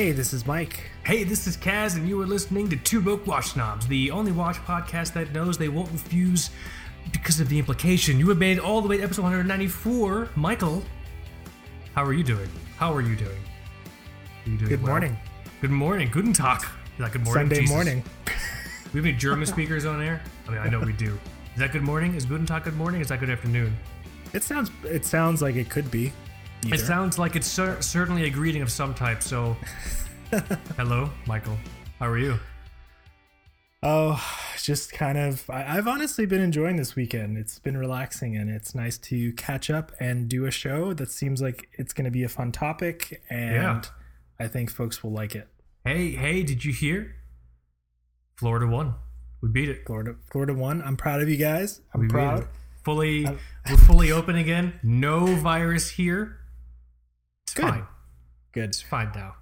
Hey, this is Mike. Hey, this is Kaz, and you are listening to Two Broke Watch Snobs, the only watch podcast that knows they won't refuse because of the implication. You have made it all the way to episode 194. Michael, how are you doing? How are you doing? Are you doing Good well? morning. Good morning. Guten Tag. You like good morning? Sunday Jesus. morning. We have any German speakers on air? I mean, I know we do. Is that good morning? Is Guten Tag good morning? Is that good afternoon? It sounds it sounds like it could be. Either. It sounds like it's cer- certainly a greeting of some type. So, hello, Michael. How are you? oh, just kind of. I, I've honestly been enjoying this weekend. It's been relaxing and it's nice to catch up and do a show that seems like it's going to be a fun topic, and Yeah. I think folks will like it. Hey, hey, did you hear? Florida won. We beat it. Florida, Florida won. I'm proud of you guys. I'm We proud. Fully, we're fully open again. No virus here. It's Good. fine. Good. It's fine though.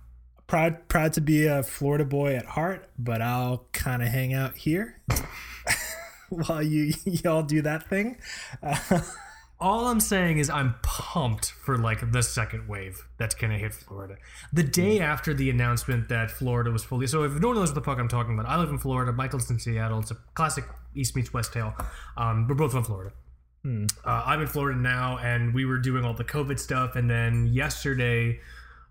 Proud, proud to be a Florida boy at heart, but I'll kind of hang out here while you y'all do that thing. Uh, All I'm saying is I'm pumped for like the second wave that's gonna hit Florida. The day after the announcement that Florida was fully so if no one knows what the fuck I'm talking about, I live in Florida, Michael's in Seattle. It's a classic East meets West tale. Um, we're both from Florida. Uh, I'm in Florida now, and we were doing all the COVID stuff, and then yesterday,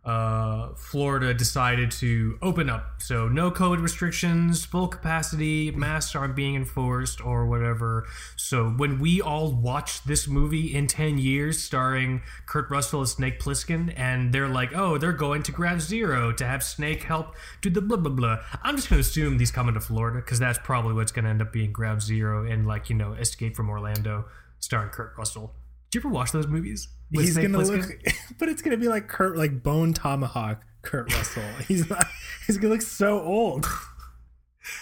uh, Florida decided to open up. So no COVID restrictions, full capacity, masks aren't being enforced or whatever. So when we all watch this movie in 10 years starring Kurt Russell as Snake Plissken and they're like, "Oh, they're going to Ground Zero to have Snake help do the blah blah blah." I'm just going to assume these come into Florida cuz that's probably what's going to end up being Ground Zero and like, you know, Escape from Orlando starring Kurt Russell. Did you ever watch those movies? he's Snake gonna Plissken? look, but it's gonna be like Kurt, like Bone Tomahawk, Kurt Russell. He's not. He's gonna look so old.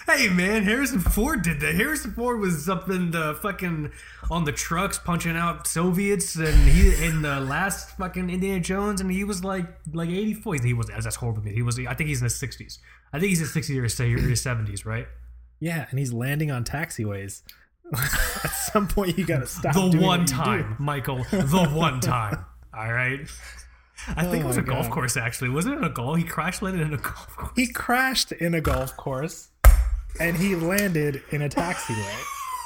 Hey man, Harrison Ford did that. Harrison Ford was up in the fucking on the trucks punching out Soviets, and he in the last fucking Indiana Jones, and he was like like eighty four. He was that's horrible. He was. I think he's in his sixties. I think he's in sixties or his seventies, right? Yeah, and he's landing on taxiways. At some point, you gotta stop. The one what you do. time, Michael. The one time. All right. I think Oh it was a golf course. Actually, wasn't it a golf? He crash landed in a golf course. He crashed in a golf course, and he landed in a taxiway.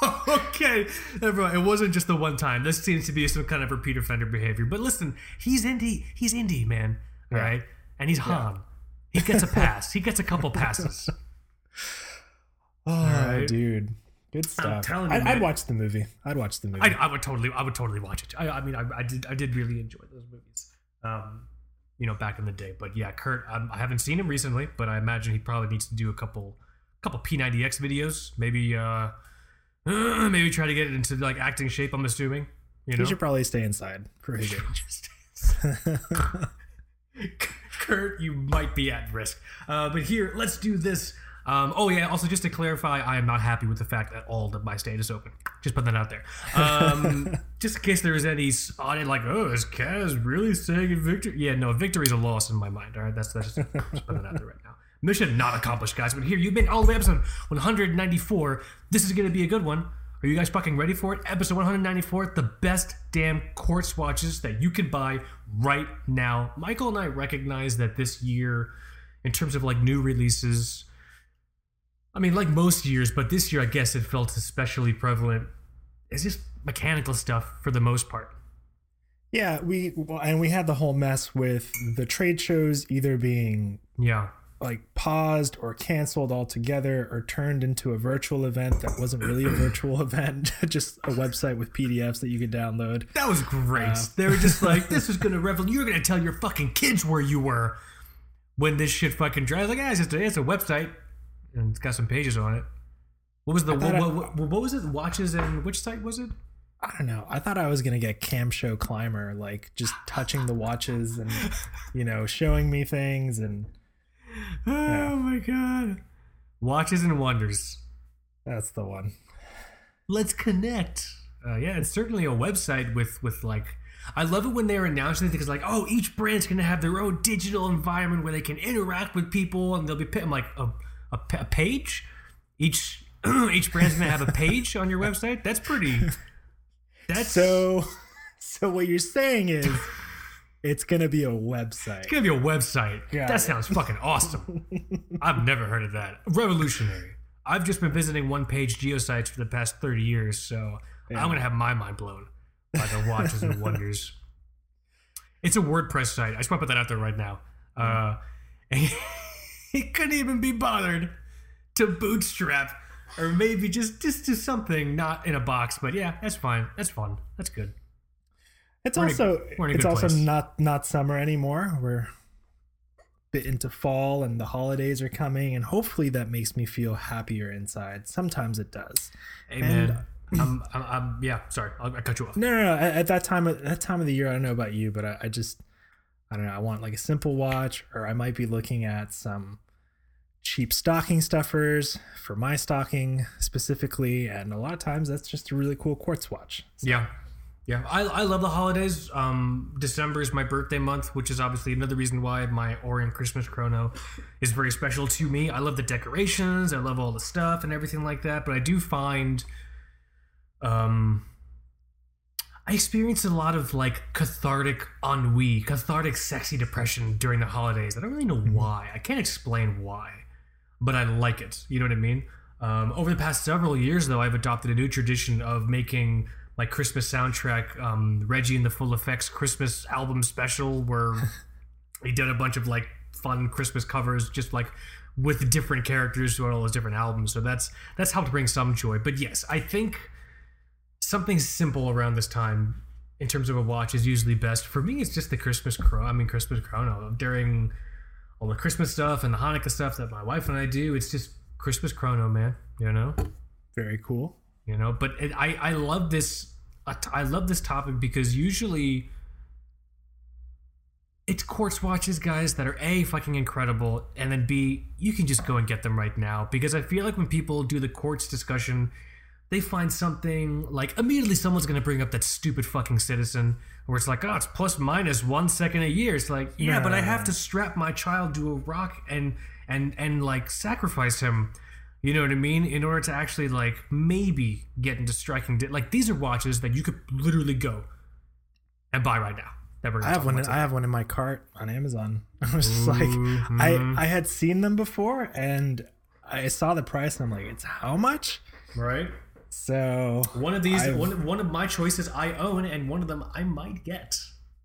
okay, everyone, it wasn't just the one time. This seems to be some kind of repeat offender behavior. But listen, he's indie. He's indie, man. All Yeah. right, and he's Han. He gets a pass. he gets a couple passes. Oh, right. dude, good stuff. telling you, I'd, man. I'd watch the movie. I'd watch the movie. I, I would totally, I would totally watch it. I, I mean, I, I did, I did really enjoy those movies. Um, you know, back in the day. But yeah, Kurt, um, I haven't seen him recently, but I imagine he probably needs to do a couple, couple P90X videos. Maybe, uh, maybe try to get into like acting shape. I'm assuming. You know, he should probably stay inside for his age. Kurt, you might be at risk. Uh, but here, let's do this. Um, oh yeah. Also, just to clarify, I am not happy with the fact at all that my state is open. Just put that out there. Um, just in case there is any audit, like, oh, is Kaz really saying victory? Yeah, no, victory is a loss in my mind. All right, that's that's just, just put that out there right now. Mission not accomplished, guys. But here, you've been all the way episode 194. This is going to be a good one. Are you guys fucking ready for it? Episode 194, the best damn quartz watches that you can buy right now. Michael and I recognize that this year, in terms of like new releases, I mean, like most years, but this year I guess it felt especially prevalent. It's just mechanical stuff for the most part. Yeah, we well, and we had the whole mess with the trade shows either being Yeah. like paused or canceled altogether or turned into a virtual event that wasn't really a virtual event, just a website with PDFs that you could download. That was great. they were just like, this is gonna revel. You're gonna tell your fucking kids where you were when this shit fucking drives. Like, ah, it's just a, it's a website and it's got some pages on it. What was the what, I- what, what, was it? Watches and which site was it? I don't know. I thought I was gonna get Cam Show Climber, like just touching the watches and you know showing me things and Oh my god! Watches and wonders. that's the one. let's connect. Uh, yeah, it's certainly a website with with like. I love it when they're announcing things like, oh, each brand's gonna have their own digital environment where they can interact with people, and they'll be I'm like a, a, a page. Each each brand's gonna have a page on your website. That's pretty. That's So, so what you're saying is It's gonna be a website. It's gonna be a website. Got that it. sounds fucking awesome. I've never heard of that. Revolutionary. I've just been visiting one page GeoCities for the past 30 years, so I'm gonna have my mind blown by the watches and wonders. It's a WordPress site. I just want to put that out there right now. Uh, he couldn't even be bothered to bootstrap or maybe just just do something not in a box. But yeah, that's fine. That's fun. That's good. It's We're also a it's also place. not not summer anymore. We're a bit into fall and the holidays are coming and hopefully that makes me feel happier inside. Sometimes it does. Hey And- I'm, I'm, I'm yeah. Sorry, I'll, I cut you off. No, no, no. At, at that time of that time of the year, I don't know about you, but I, I just I don't know. I want like a simple watch, or I might be looking at some cheap stocking stuffers for my stocking specifically, and a lot of times that's just a really cool quartz watch. Yeah. Yeah, I, I love the holidays. Um, December is my birthday month, which is obviously another reason why my Orient Christmas chrono is very special to me. I love the decorations, I love all the stuff and everything like that. But I do find, um, I experience a lot of like cathartic ennui, cathartic sexy depression during the holidays. I don't really know why. I can't explain why, but I like it. You know what I mean? Um, over the past several years, though, I've adopted a new tradition of making like Christmas soundtrack, um, Reggie and the Full Effect's Christmas album special, where he did a bunch of like fun Christmas covers, just like with different characters throughout all those different albums. So that's that's helped bring some joy. But yes, I think something simple around this time in terms of a watch is usually best. For me, it's just the Christmas chrono. I mean, Christmas chrono during all the Christmas stuff and the Hanukkah stuff that my wife and I do. It's just Christmas chrono, man. You know Very cool. you know but it, i i love this i love this topic because usually it's quartz watches guys that are a fucking incredible and then b you can just go and get them right now because i feel like when people do the quartz discussion they find something like immediately someone's going to bring up that stupid fucking citizen where it's like oh it's plus minus one second a year it's like yeah but i have to strap my child to a rock and and and like sacrifice him you know what I mean? In order to actually like maybe get into striking, di- like these are watches that you could literally go and buy right now. That we're I have one. about I have one in my cart on Amazon. I was just like. I mm-hmm. I had seen them before, and I saw the price, and I'm like, it's how much? right. So One of these, I've- one one of my choices I own, and one of them I might get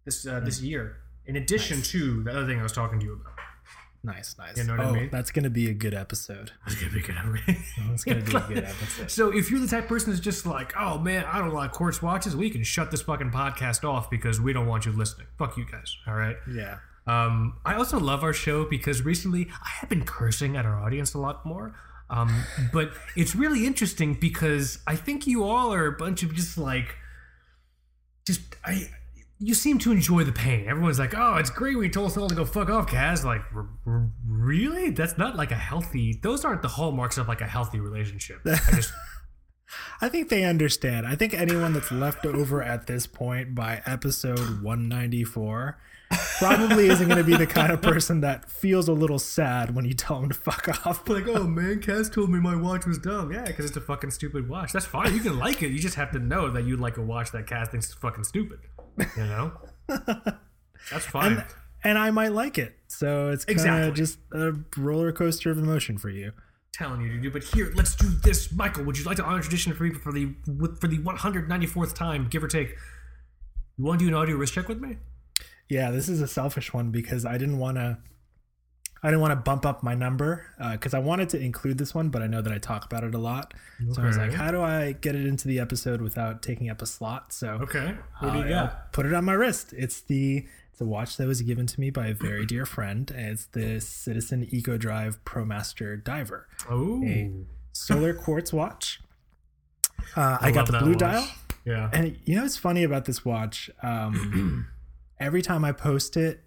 this uh, this year. In addition to the other thing I was talking to you about. nice, nice. You know what I oh, mean? that's gonna be a good episode. It's gonna be good. It's gonna be a good episode. So if you're the type of person that's just like, oh man, I don't like quartz watches, we can shut this fucking podcast off because we don't want you listening. Fuck you guys. All right. Yeah. Um, I also love our show because recently I have been cursing at our audience a lot more. Um, but it's really interesting because I think you all are a bunch of just like, just I. You seem to enjoy the pain. Everyone's like, "Oh, it's great you told us all to go fuck off, Kaz." Like, r- r- really? That's not like a healthy. Those aren't the hallmarks of like a healthy relationship. I just I think they understand. I think anyone that's left over at this point by episode 194 probably isn't going to be the kind of person that feels a little sad when you tell them to fuck off. like, oh man, Kaz told me my watch was dumb. Yeah, because it's a fucking stupid watch. That's fine. You can like it. You just have to know that you like a watch that Kaz thinks is fucking stupid. You know, that's fine. and, and I might like it. So it's kind of Exactly. just a roller coaster of emotion for you. Telling you to do. But here, let's do this. Michael, would you like to honor tradition for me for the for the 194th time, give or take? You want to do an audio wrist check with me? Yeah, this is a selfish one because I didn't want to. I didn't want to bump up my number uh, because I wanted to include this one, but I know that I talk about it a lot. So I was like, how do I get it into the episode without taking up a slot? So Okay. What do you I'll uh, got? Put it on my wrist. It's the it's a watch that was given to me by a very dear friend. It's the Citizen Eco Drive ProMaster Diver, Oh, a solar quartz watch. Uh, I, I got the blue watch. dial, yeah. and you know what's funny about this watch? Um, every time I post it,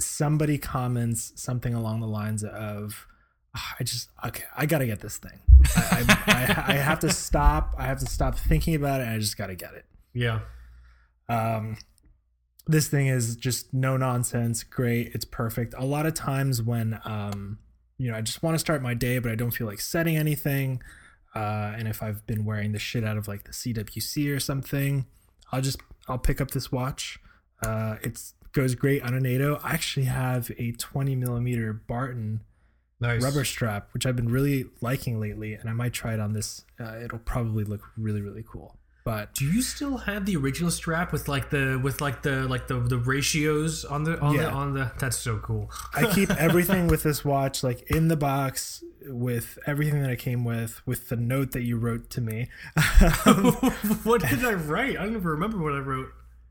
somebody comments something along the lines of, "Ah, "I just okay, I gotta get this thing. I, I, I, I have to stop. I have to stop thinking about it. And I just gotta get it." Yeah. um this thing is just no nonsense great it's perfect a lot of times when um you know i just want to start my day but i don't feel like setting anything uh and if i've been wearing the shit out of like the cwc or something i'll just i'll pick up this watch uh it's goes great on a NATO. I actually have a 20 millimeter Barton Nice. rubber strap, which I've been really liking lately, and I might try it on this. Uh, it'll probably look really really cool. But Do you still have the original strap with like the with like the like the the ratios on the on the on the? That's so cool. I keep everything with this watch like in the box with everything that I came with, with the note that you wrote to me. Um, what did I write? I don't even remember what I wrote.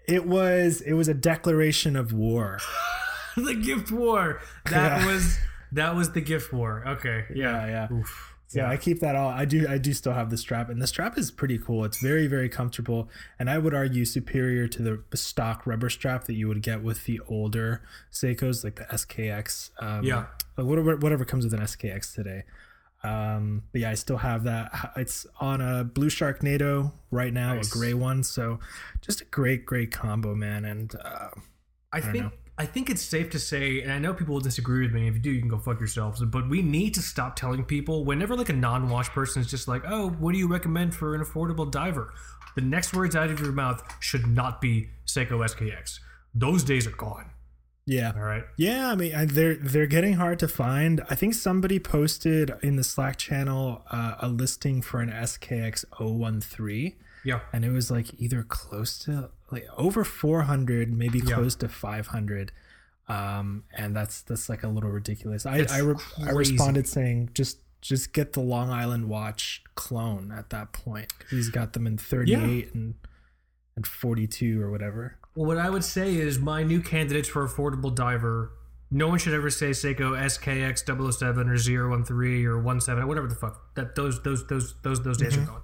It was it was a declaration of war. the gift war. That Yeah. was that was the gift war. Okay. Yeah. Yeah, yeah. Yeah, I keep that all. I do. I do still have the strap, and the strap is pretty cool. It's very, very comfortable, and I would argue superior to the stock rubber strap that you would get with the older Seikos, like the SKX. Um, Yeah. whatever, whatever comes with an SKX today. Um, but yeah, I still have that. It's on a BluShark NATO right now, Nice. a gray one. So just a great, great combo, man. And uh, I think know. I think it's safe to say, and I know people will disagree with me. If you do, you can go fuck yourselves. But we need to stop telling people whenever like a non-wash person is just like, "Oh, what do you recommend for an affordable diver?" The next words out of your mouth should not be Seiko SKX. Those days are gone. Yeah, All right. Yeah, I mean I- they're they're getting hard to find. I think somebody posted in the Slack channel uh, a listing for an SKX 013 Yeah. and it was like either close to like over 400, maybe Yeah. close to 500. Um and that's that's like a little ridiculous. I It's I, re- I responded saying just just get the Long Island watch clone at that point. He's got them in 38 and and 42 or whatever. Well, what I would say is my new candidates for affordable diver. No one should ever say Seiko SKX 007 or 013 or 17 or whatever the fuck. That those those those those those days are gone.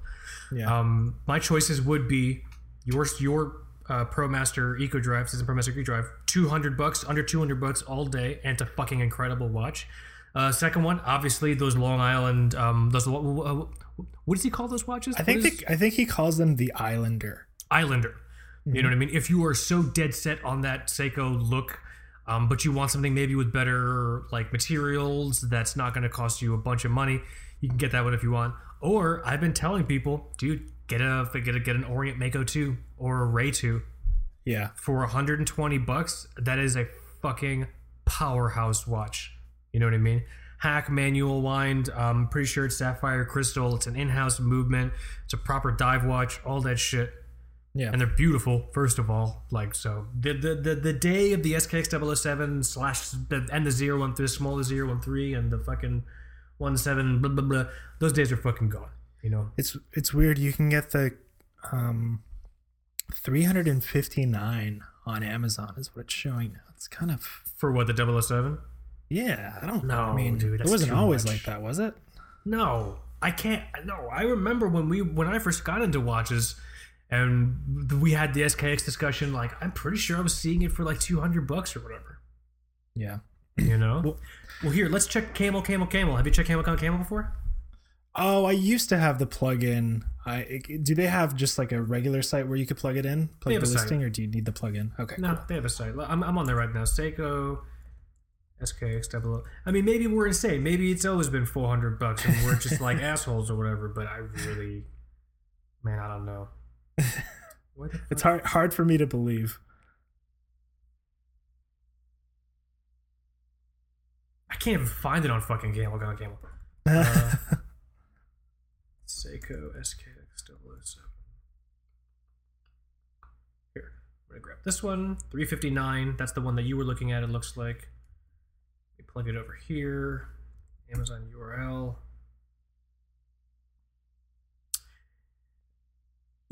Yeah. Um, my choices would be your your uh, ProMaster Eco Drive, Citizen ProMaster Eco Drive, two hundred bucks, under two hundred bucks all day, and it's a fucking incredible watch. Uh, second one, obviously those Long Island, um, those what, what does he call those watches? I think What is- they, I think he calls them the Islander. Islander. You know what I mean? If you are so dead set on that Seiko look, um, but you want something maybe with better like materials that's not going to cost you a bunch of money, you can get that one if you want. Or I've been telling people, dude, get a get a get an Orient Mako 2 or a Ray 2 Yeah. for 120 bucks. That is a fucking powerhouse watch. You know what I mean? Hack manual wind. I'm pretty sure it's sapphire crystal. It's an in-house movement. It's a proper dive watch. All that shit Yeah. and they're beautiful first of all like so the the the, the day of the skx 007 slash the, and the 013 the smaller 013 and the fucking 17 blah blah blah those days are fucking gone you know It's it's weird. You can get the um 359 on Amazon is what it's showing now. It's kind of for what the 007 yeah, I don't know. I mean, dude, it wasn't always much. like that, was it? no i can't no i remember when we when i first got into watches and we had the skx discussion like i'm pretty sure i was seeing it for like 200 bucks or whatever Yeah. you know Well- well here let's check camel camel camel have you checked camel camel camel before Oh, I used to have the plug-in. I do they have just like a regular site where you could plug it in, plug have the a site. listing, or do you need the plug-in? Okay. No, they have a site. I'm, I'm on there right now. Seiko, SKX double. I mean, maybe we're insane. Maybe it's always been 400 bucks and we're just like assholes or whatever. But I really, man, I don't know. It's hard hard for me to believe. I can't even find it on fucking Camel. Camel. Camel. Uh, Seiko SKX 007. Here, I'm gonna grab this one. 359. That's the one that you were looking at. It looks like. Plug it over here. Amazon URL.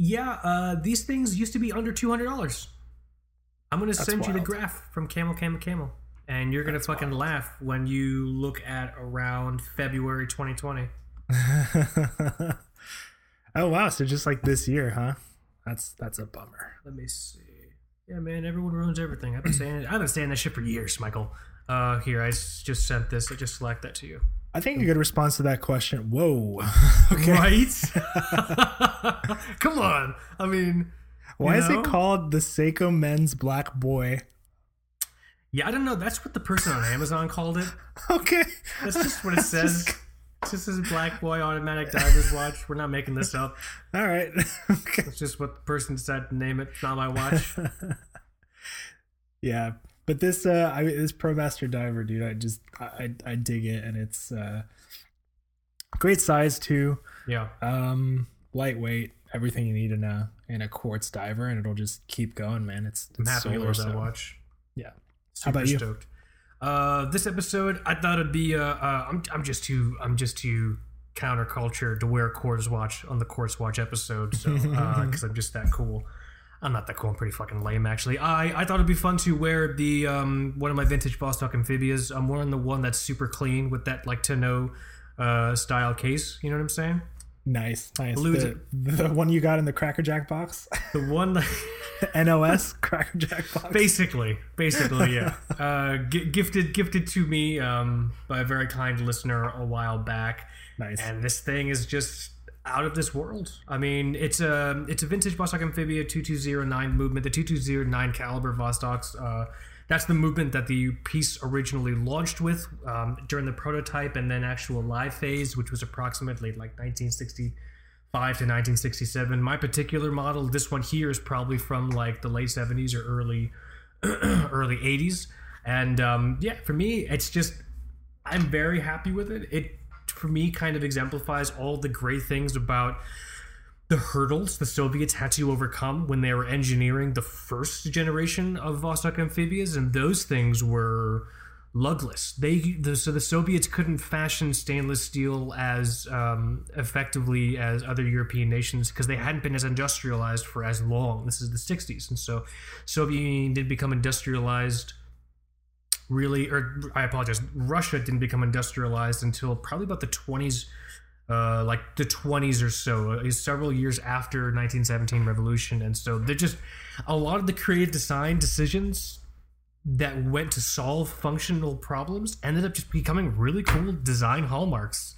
Yeah, uh, these things used to be under two hundred dollars. I'm gonna That's send you the graph from Camel Camel Camel, and you're gonna That's fucking wild. laugh when you look at around February 2020. oh wow! So just like this year, huh? That's that's a bummer. Let me see. Yeah, man, everyone ruins everything. I've been saying. I've been saying that shit for years, Michael. Uh, I just sent this. I just select that to you. I think a good response to that question. Whoa. okay. Right? Come on. I mean, Why you is it called the Seiko Men's Black Boy? yeah, I don't know. That's what the person on Amazon called it. Okay. That's just what it says. Just- This is Black Boy Automatic Diver's Watch. We're not making this up. All right. okay. It's just what the person decided to name it. It's not my watch. Yeah, but this uh, I this ProMaster diver, dude, I just I I dig it, and it's uh, great size too. Yeah. Um, lightweight, everything you need in a in a quartz diver, and it'll just keep going, man. It's, I'm it's happy solar, with that so- watch. Yeah. Super about you? stoked. Uh, this episode, I thought it'd be. Uh, uh, I'm, I'm just too. I'm just too counterculture to wear a quartz watch on the quartz watch episode. So, uh, because I'm just that cool. I'm not that cool. I'm pretty fucking lame, actually. I, I thought it'd be fun to wear the um one of my vintage Vostok amphibias. I'm wearing the one that's super clean with that like tonneau uh style case. You know what I'm saying? Nice, nice. Lose The, the one you got in the Cracker Jack box, The one that. NOS Cracker Jack box. basically basically yeah uh gi- gifted gifted to me um by a very kind listener a while back Nice. and this thing is just out of this world. I mean it's a it's a vintage vostok amphibia 2209 movement. The 2209 caliber vostoks uh that's the movement that the piece originally launched with um, during the prototype and then actual live phase which was approximately like 1965 to 1967 my particular model this one here is probably from like the late 70s or early early 80s and um, yeah for me it's just i'm very happy with it. It for me kind of exemplifies all the great things about the hurdles the soviets had to overcome when they were engineering the first generation of vostok amphibias and those things were lugless they the, so the soviets couldn't fashion stainless steel as um, effectively as other european nations because they hadn't been as industrialized for as long. This is the 60s and so soviet union did become industrialized really or i apologize russia didn't become industrialized until probably about the 20s uh, like the 20s or so, uh, several years after 1917 revolution, and so they're just a lot of the creative design decisions that went to solve functional problems ended up just becoming really cool design hallmarks.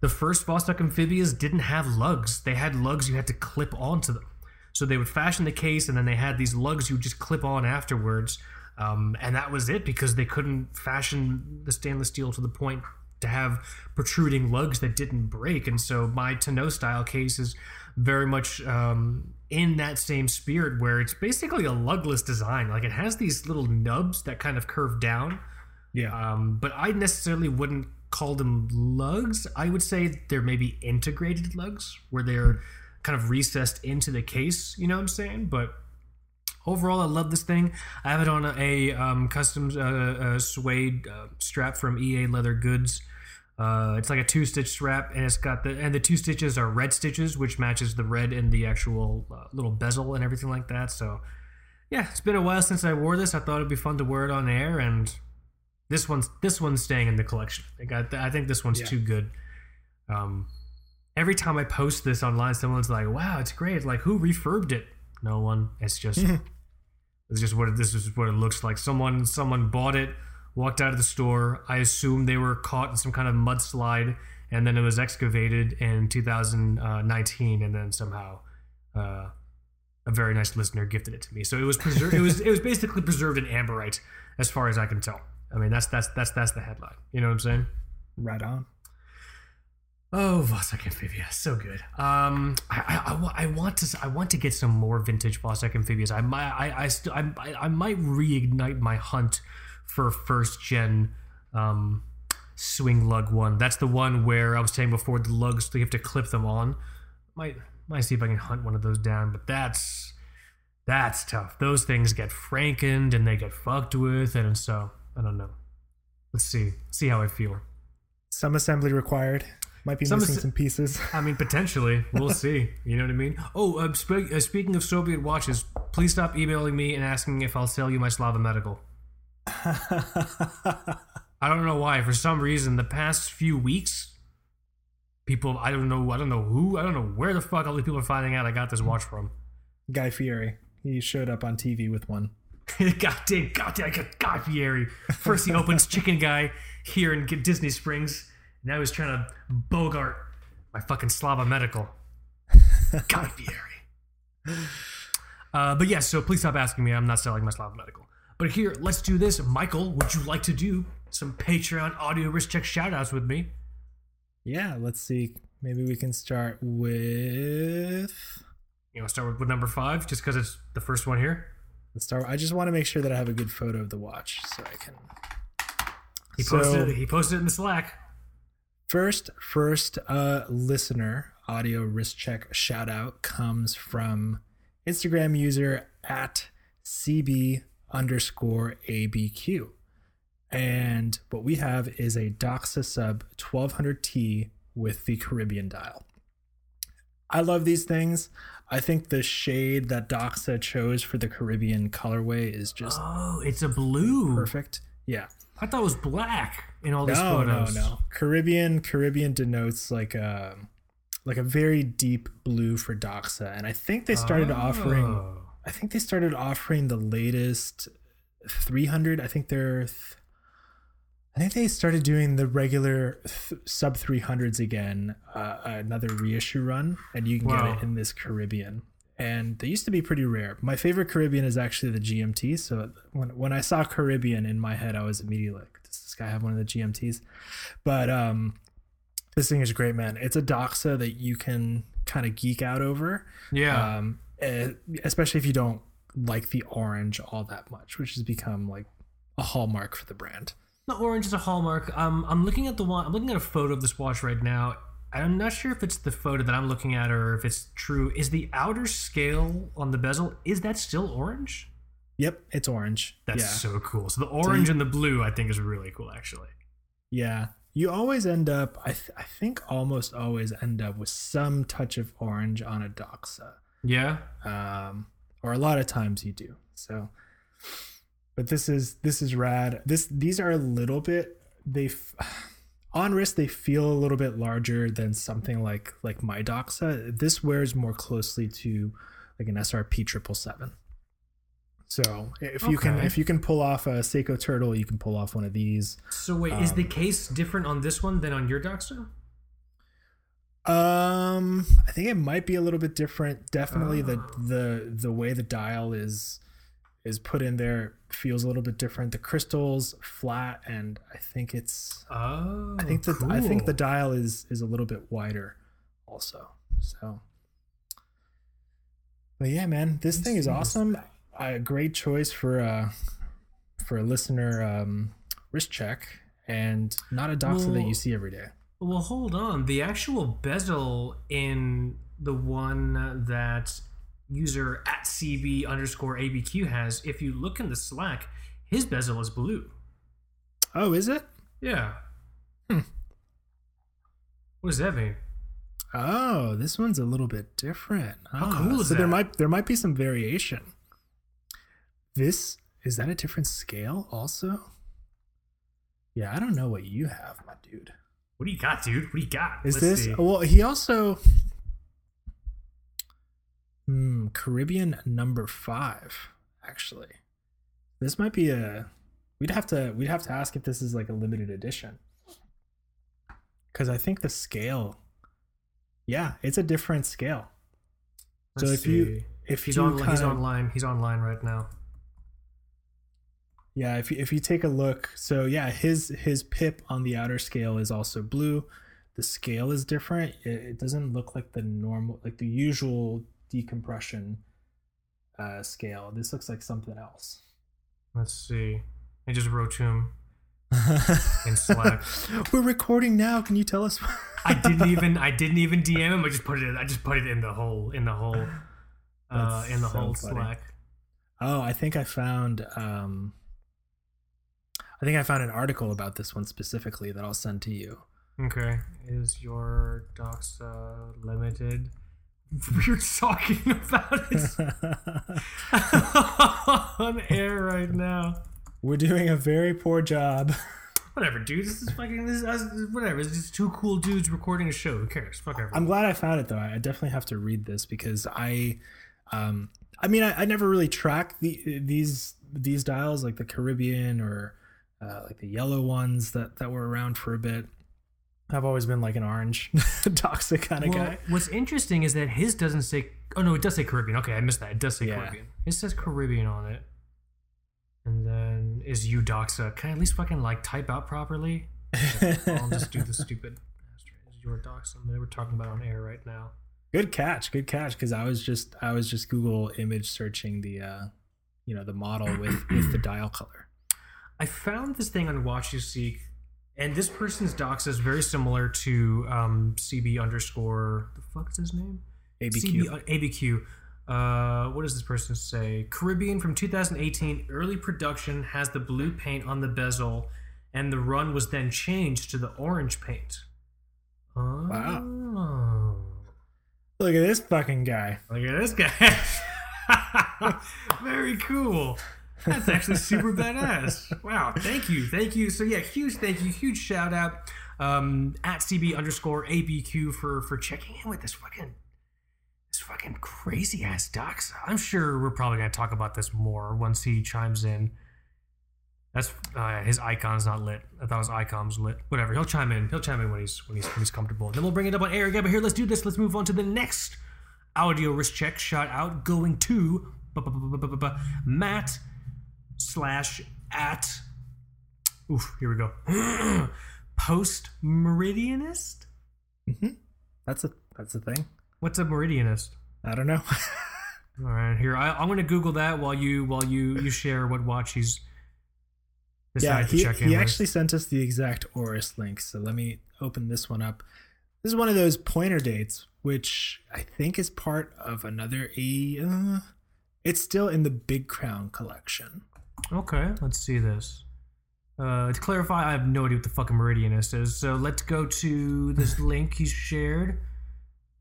The first Vostok amphibias didn't have lugs; they had lugs you had to clip onto them. So they would fashion the case, and then they had these lugs you would just clip on afterwards. Um, and that was it because they couldn't fashion the stainless steel to the point to have protruding lugs that didn't break. And so my tonneau style case is very much um, in that same spirit where it's basically a lugless design. Like it has these little nubs that kind of curve down. yeah. Um, but I necessarily wouldn't call them lugs. I would say they're maybe integrated lugs where they're kind of recessed into the case. You know what I'm saying? But overall, I love this thing. I have it on a, a um, custom uh, uh, suede uh, strap from EA Leather Goods. Uh, it's like a two stitch strap, and it's got the and the two stitches are red stitches, which matches the red in the actual uh, little bezel and everything like that. So, yeah, it's been a while since I wore this. I thought it'd be fun to wear it on air, and this one's this one's staying in the collection. I think I, I think this one's Yeah. too good. Um, every time I post this online, someone's like, "Wow, it's great!" Like, who refurbed it? No one. It's just it's just what it, this is what it looks like. Someone someone bought it, walked out of the store. I assume they were caught in some kind of mudslide, and then it was excavated in 2019, and then somehow. Uh, a very nice listener gifted it to me. So it was preserved. it was it was basically preserved in amberite, as far as I can tell. I mean, that's that's that's that's the headline. You know what I'm saying? right on. Oh, Vostok Amphibia, so good. Um, I, I, I, want to I want to get some more vintage Vostok Amphibias. I might I I I might reignite my hunt for first gen um, swing lug one. That's the one where I was saying before the lugs you have to clip them on. Might might see if I can hunt one of those down, but that's that's tough. Those things get frankened and they get fucked with, and so I don't know. Let's see see how I feel. Some assembly required. Might be Some missing asse- some pieces. I mean, potentially. We'll see. You know what I mean? Oh, uh, spe- uh, speaking of Soviet watches, please stop emailing me and asking if I'll sell you my Slava Medical. I don't know why. For some reason, the past few weeks, people, I don't know, I don't know who, I don't know where the fuck all these people are finding out I got this watch from. Guy Fieri. He showed up on TV with one. goddamn, goddamn, I got Guy Fieri. First, he opens Chicken Guy here in Disney Springs. Now he's trying to bogart my fucking Slava Medical. Guy Fieri. Uh, but yes, so please stop asking me. I'm not selling my Slava Medical. But here, let's do this. Michael, would you like to do some Patreon audio wrist check shoutouts with me? Yeah, let's see. Maybe we can start with. You know, start with, with number five, just because it's the first one here. The Star. I just want to make sure that I have a good photo of the watch so I can. He So- posted it, he posted it in the Slack. First, first uh, listener audio wrist check shout out comes from Instagram user at CB underscore ABQ. And what we have is a Doxa sub 1200T with the Caribbean dial. I love these things. I think the shade that Doxa chose for the Caribbean colorway is just Oh, it's a blue. perfect. Yeah. I thought it was black in all these no, photos. No, no, Caribbean Caribbean denotes like a like a very deep blue for Doxa, and I think they started offering. Oh. I think they started offering the latest 300. I think they're. Th- I think they started doing the regular th- sub 300s again, uh, another reissue run, and you can Wow. get it in this Caribbean. And they used to be pretty rare. My favorite Caribbean is actually the GMT. So when when I saw Caribbean in my head, I was immediately like, "Does this guy have one of the GMTs?" But um, this thing is great, man. It's a Doxa that you can kind of geek out over Yeah. um, eh, especially if you don't like the orange all that much, which has become like a hallmark for the brand. The orange is a hallmark. Um, I'm looking at the one. I'm looking at a photo of this watch right now. I'm not sure if it's the photo that I'm looking at or if it's true. Is the outer scale on the bezel is that still orange? Yep, it's orange. That's yeah, so cool. So the orange and the blue, I think, is really cool. Actually, yeah. You always end up, I, th- I think, almost always end up with some touch of orange on a Doxa, yeah. um, or a lot of times you do. So, but this is this is rad. This these are a little bit they. On wrist they feel a little bit larger than something like like my doxa this wears more closely to like an srp triple seven. So if you can if you can pull off a seiko turtle you can pull off one of these. So wait, is Um, the case different on this one than on your Doxa? um i think it might be a little bit different. Definitely the Oh. the the way the dial is is put in there feels a little bit different the crystals flat and i think it's Oh, I think that I think the dial is is a little bit wider, also. So, but yeah, man, this thing is awesome. A great choice for uh for a listener um, wrist check, and not a doxa that you see every day. Well, hold on. The actual bezel in the one that user at CB underscore ABQ has, if you look in the Slack, his bezel is blue. Oh, is it? Yeah. Hmm. What does that mean? Oh, this one's a little bit different. How Ah, cool is so there might there might be some variation. This is that a different scale also? Yeah, I don't know what you have, my dude. What do you got, dude? What do you got? Is Let's this see. well? He also, Caribbean number five. Actually, this might be a. We'd have to we'd have to ask if this is like a limited edition. Because I think the scale, yeah, it's a different scale. so Let's if you- see. If he's you on, kinda- online. He's online right now. Yeah, if you, if you take a look, so yeah, his his pip on the outer scale is also blue. The scale is different. It, it doesn't look like the normal, like the usual decompression uh, scale. This looks like something else. Let's see. I just wrote to him in Slack. We're recording now. Can you tell us? I didn't even I didn't even DM him. I just put it I just put it in the whole in the whole uh, in the so whole funny. Slack. oh, I think I found. Um, I think I found an article about this one specifically that I'll send to you. Okay. Is your Doxa limited? We're talking about it on air right now. We're doing a very poor job. Whatever, dude. This is fucking this is whatever. It's just two cool dudes recording a show. Who cares? Fuck everyone. I'm glad I found it though. I definitely have to read this because I, um, I mean, I, I never really track the these these dials like the Caribbean or uh, like the yellow ones that that were around for a bit. I've always been like an orange Doxa kind of well, guy. what's interesting is that his doesn't say. Oh no, it does say Caribbean. Okay, I missed that. It does say Yeah. Caribbean. It says Caribbean on it. And then is you Doxa? Can I at least fucking like type out properly? I'll just do the stupid. Is your Doxa? I mean, we're talking about on air right now. Good catch, good catch. Because I was just I was just Google image searching the uh, you know the model with with the dial color. I found this thing on WatchUSeek, and this person's docs is very similar to um, CB underscore. The fuck is his name? ABQ. CB, uh, ABQ. Uh, what does this person say? Caribbean from 2018, early production has the blue paint on the bezel, and the run was then changed to the orange paint. Oh. Wow. Look at this fucking guy. Look at this guy. Very cool. That's actually super badass. Wow. Thank you. Thank you. So yeah, huge thank you. Huge shout out um, at CB underscore ABQ for for checking in with this fucking this fucking crazy ass docs. I'm sure we're probably gonna talk about this more once he chimes in. That's uh, his icon's not lit. I thought his icon's lit. Whatever. He'll chime in. He'll chime in when he's when he's when he's comfortable. Then we'll bring it up on air again. But here, let's do this. Let's move on to the next audio risk check. Shout out going to Matt slash at. Oof. Here we go. Post meridianist. That's a that's a thing. What's a meridianist? I don't know. All right, here I, I'm going to Google that while you while you you share what watch he's yeah, to he, check in he actually sent us the exact Oris link. So let me open this one up. This is one of those pointer dates, which I think is part of another E. Uh, it's still in the Big Crown collection. Okay, let's see this. Uh, to clarify, I have no idea what the fucking meridianist is. So let's go to this link he shared,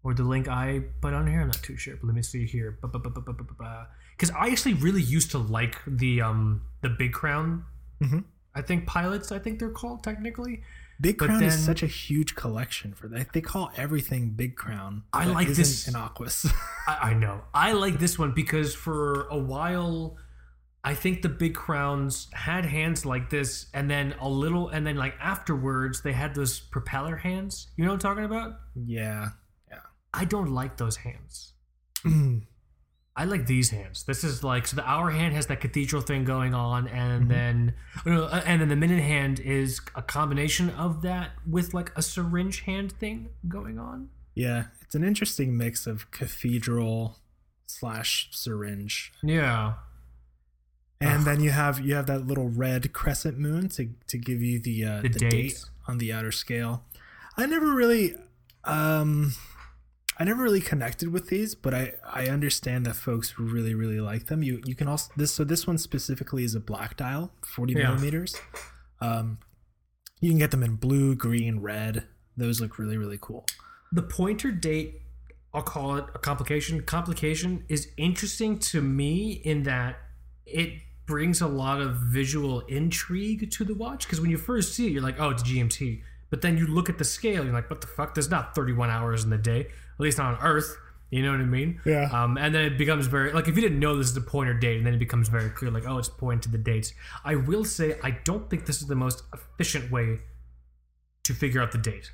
or the link I put on here. I'm not too sure, but let me see here. Because I actually really used to like the um the Big Crown. Mhm. I think pilots. I think they're called technically. Big Crown then- is such a huge collection for that. They call everything Big Crown. I like this- Innocuous. I, I know. I like this one because for a while, I think the big crowns had hands like this, and then a little, and then like afterwards, they had those propeller hands. You know what I'm talking about? yeah. Yeah. I don't like those hands. I like these hands. This is like so the hour hand has that cathedral thing going on, and then no, uh, and then the minute hand is a combination of that with like a syringe hand thing going on. yeah. It's an interesting mix of cathedral slash syringe. Yeah, And Ugh. then you have you have that little red crescent moon to to give you the uh, The the, date dates. on the outer scale. I never really um I never really connected with these, but I I understand that folks really really like them. You you can also this so this one specifically is a black dial, 40 Yeah. millimeters. Um you can get them in blue, green, red. Those look really really cool. the pointer date i'll call it a complication complication is interesting to me in that it brings a lot of visual intrigue to the watch because when you first see it you're like oh it's gmt but then you look at the scale you're like what the fuck there's not 31 hours in the day at least not on earth you know what i mean Yeah. um, and then it becomes very like if you didn't know this is a pointer date and then it becomes very clear like oh it's pointing to the dates i will say i don't think this is the most efficient way to figure out the date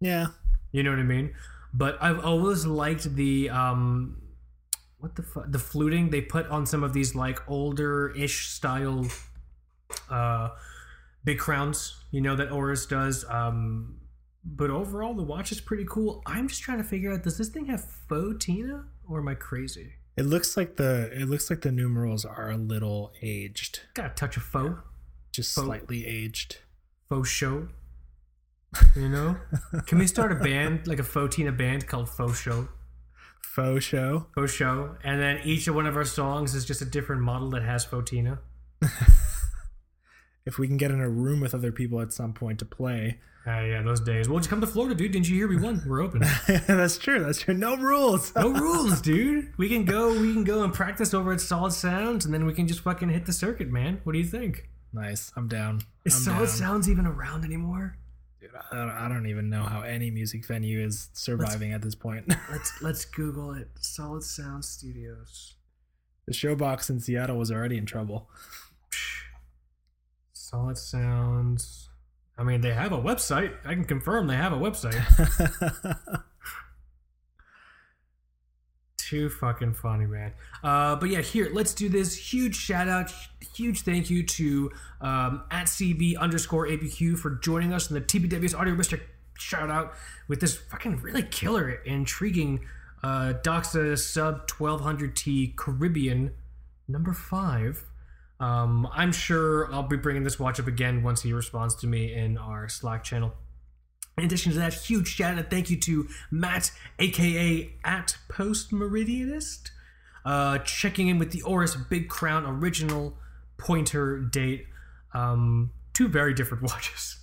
Yeah. you know what I mean? But I've always liked the um, what the fu- the fluting they put on some of these like older ish style uh, big crowns. You know that Oris does. Um, but overall, the watch is pretty cool. I'm just trying to figure out: does this thing have faux Tina, or am I crazy? It looks like the it looks like the numerals are a little aged, Got a touch of faux, just Faux. slightly aged. faux show. You know? Can we start a band like a faux Tina band called Faux Show? Faux show. faux show, and then each of one of our songs is just a different model that has Fotina. If we can get in a room with other people at some point to play. Uh, yeah, those days. Well, just come to Florida, dude. Didn't you hear we won? We're open. that's true. That's true. No rules. No rules, dude. We can go. We can go and practice over at Solid Sounds, and then we can just fucking hit the circuit, man. What do you think? nice. I'm down. Is I'm Solid down. Sounds even around anymore? Dude, I, don't, I don't even know how any music venue is surviving at this point. Let's let's Google it. Solid Sound Studios. the showbox in Seattle was already in trouble. Solid Sounds. I mean, they have a website. I can confirm they have a website. Too fucking funny, man. Uh, but yeah, here, let's do this. Huge shout out, huge thank you to um, at CB underscore ABQ for joining us in the TBW's Audio Mister shout out with this fucking really killer, intriguing uh, Doxa sub 1200T Caribbean number five. Um, I'm sure I'll be bringing this watch up again once he responds to me in our Slack channel. In addition to that, huge shout and thank you to Matt, aka at Post Meridianist, uh, checking in with the Oris Big Crown original pointer date. Um, two very different watches.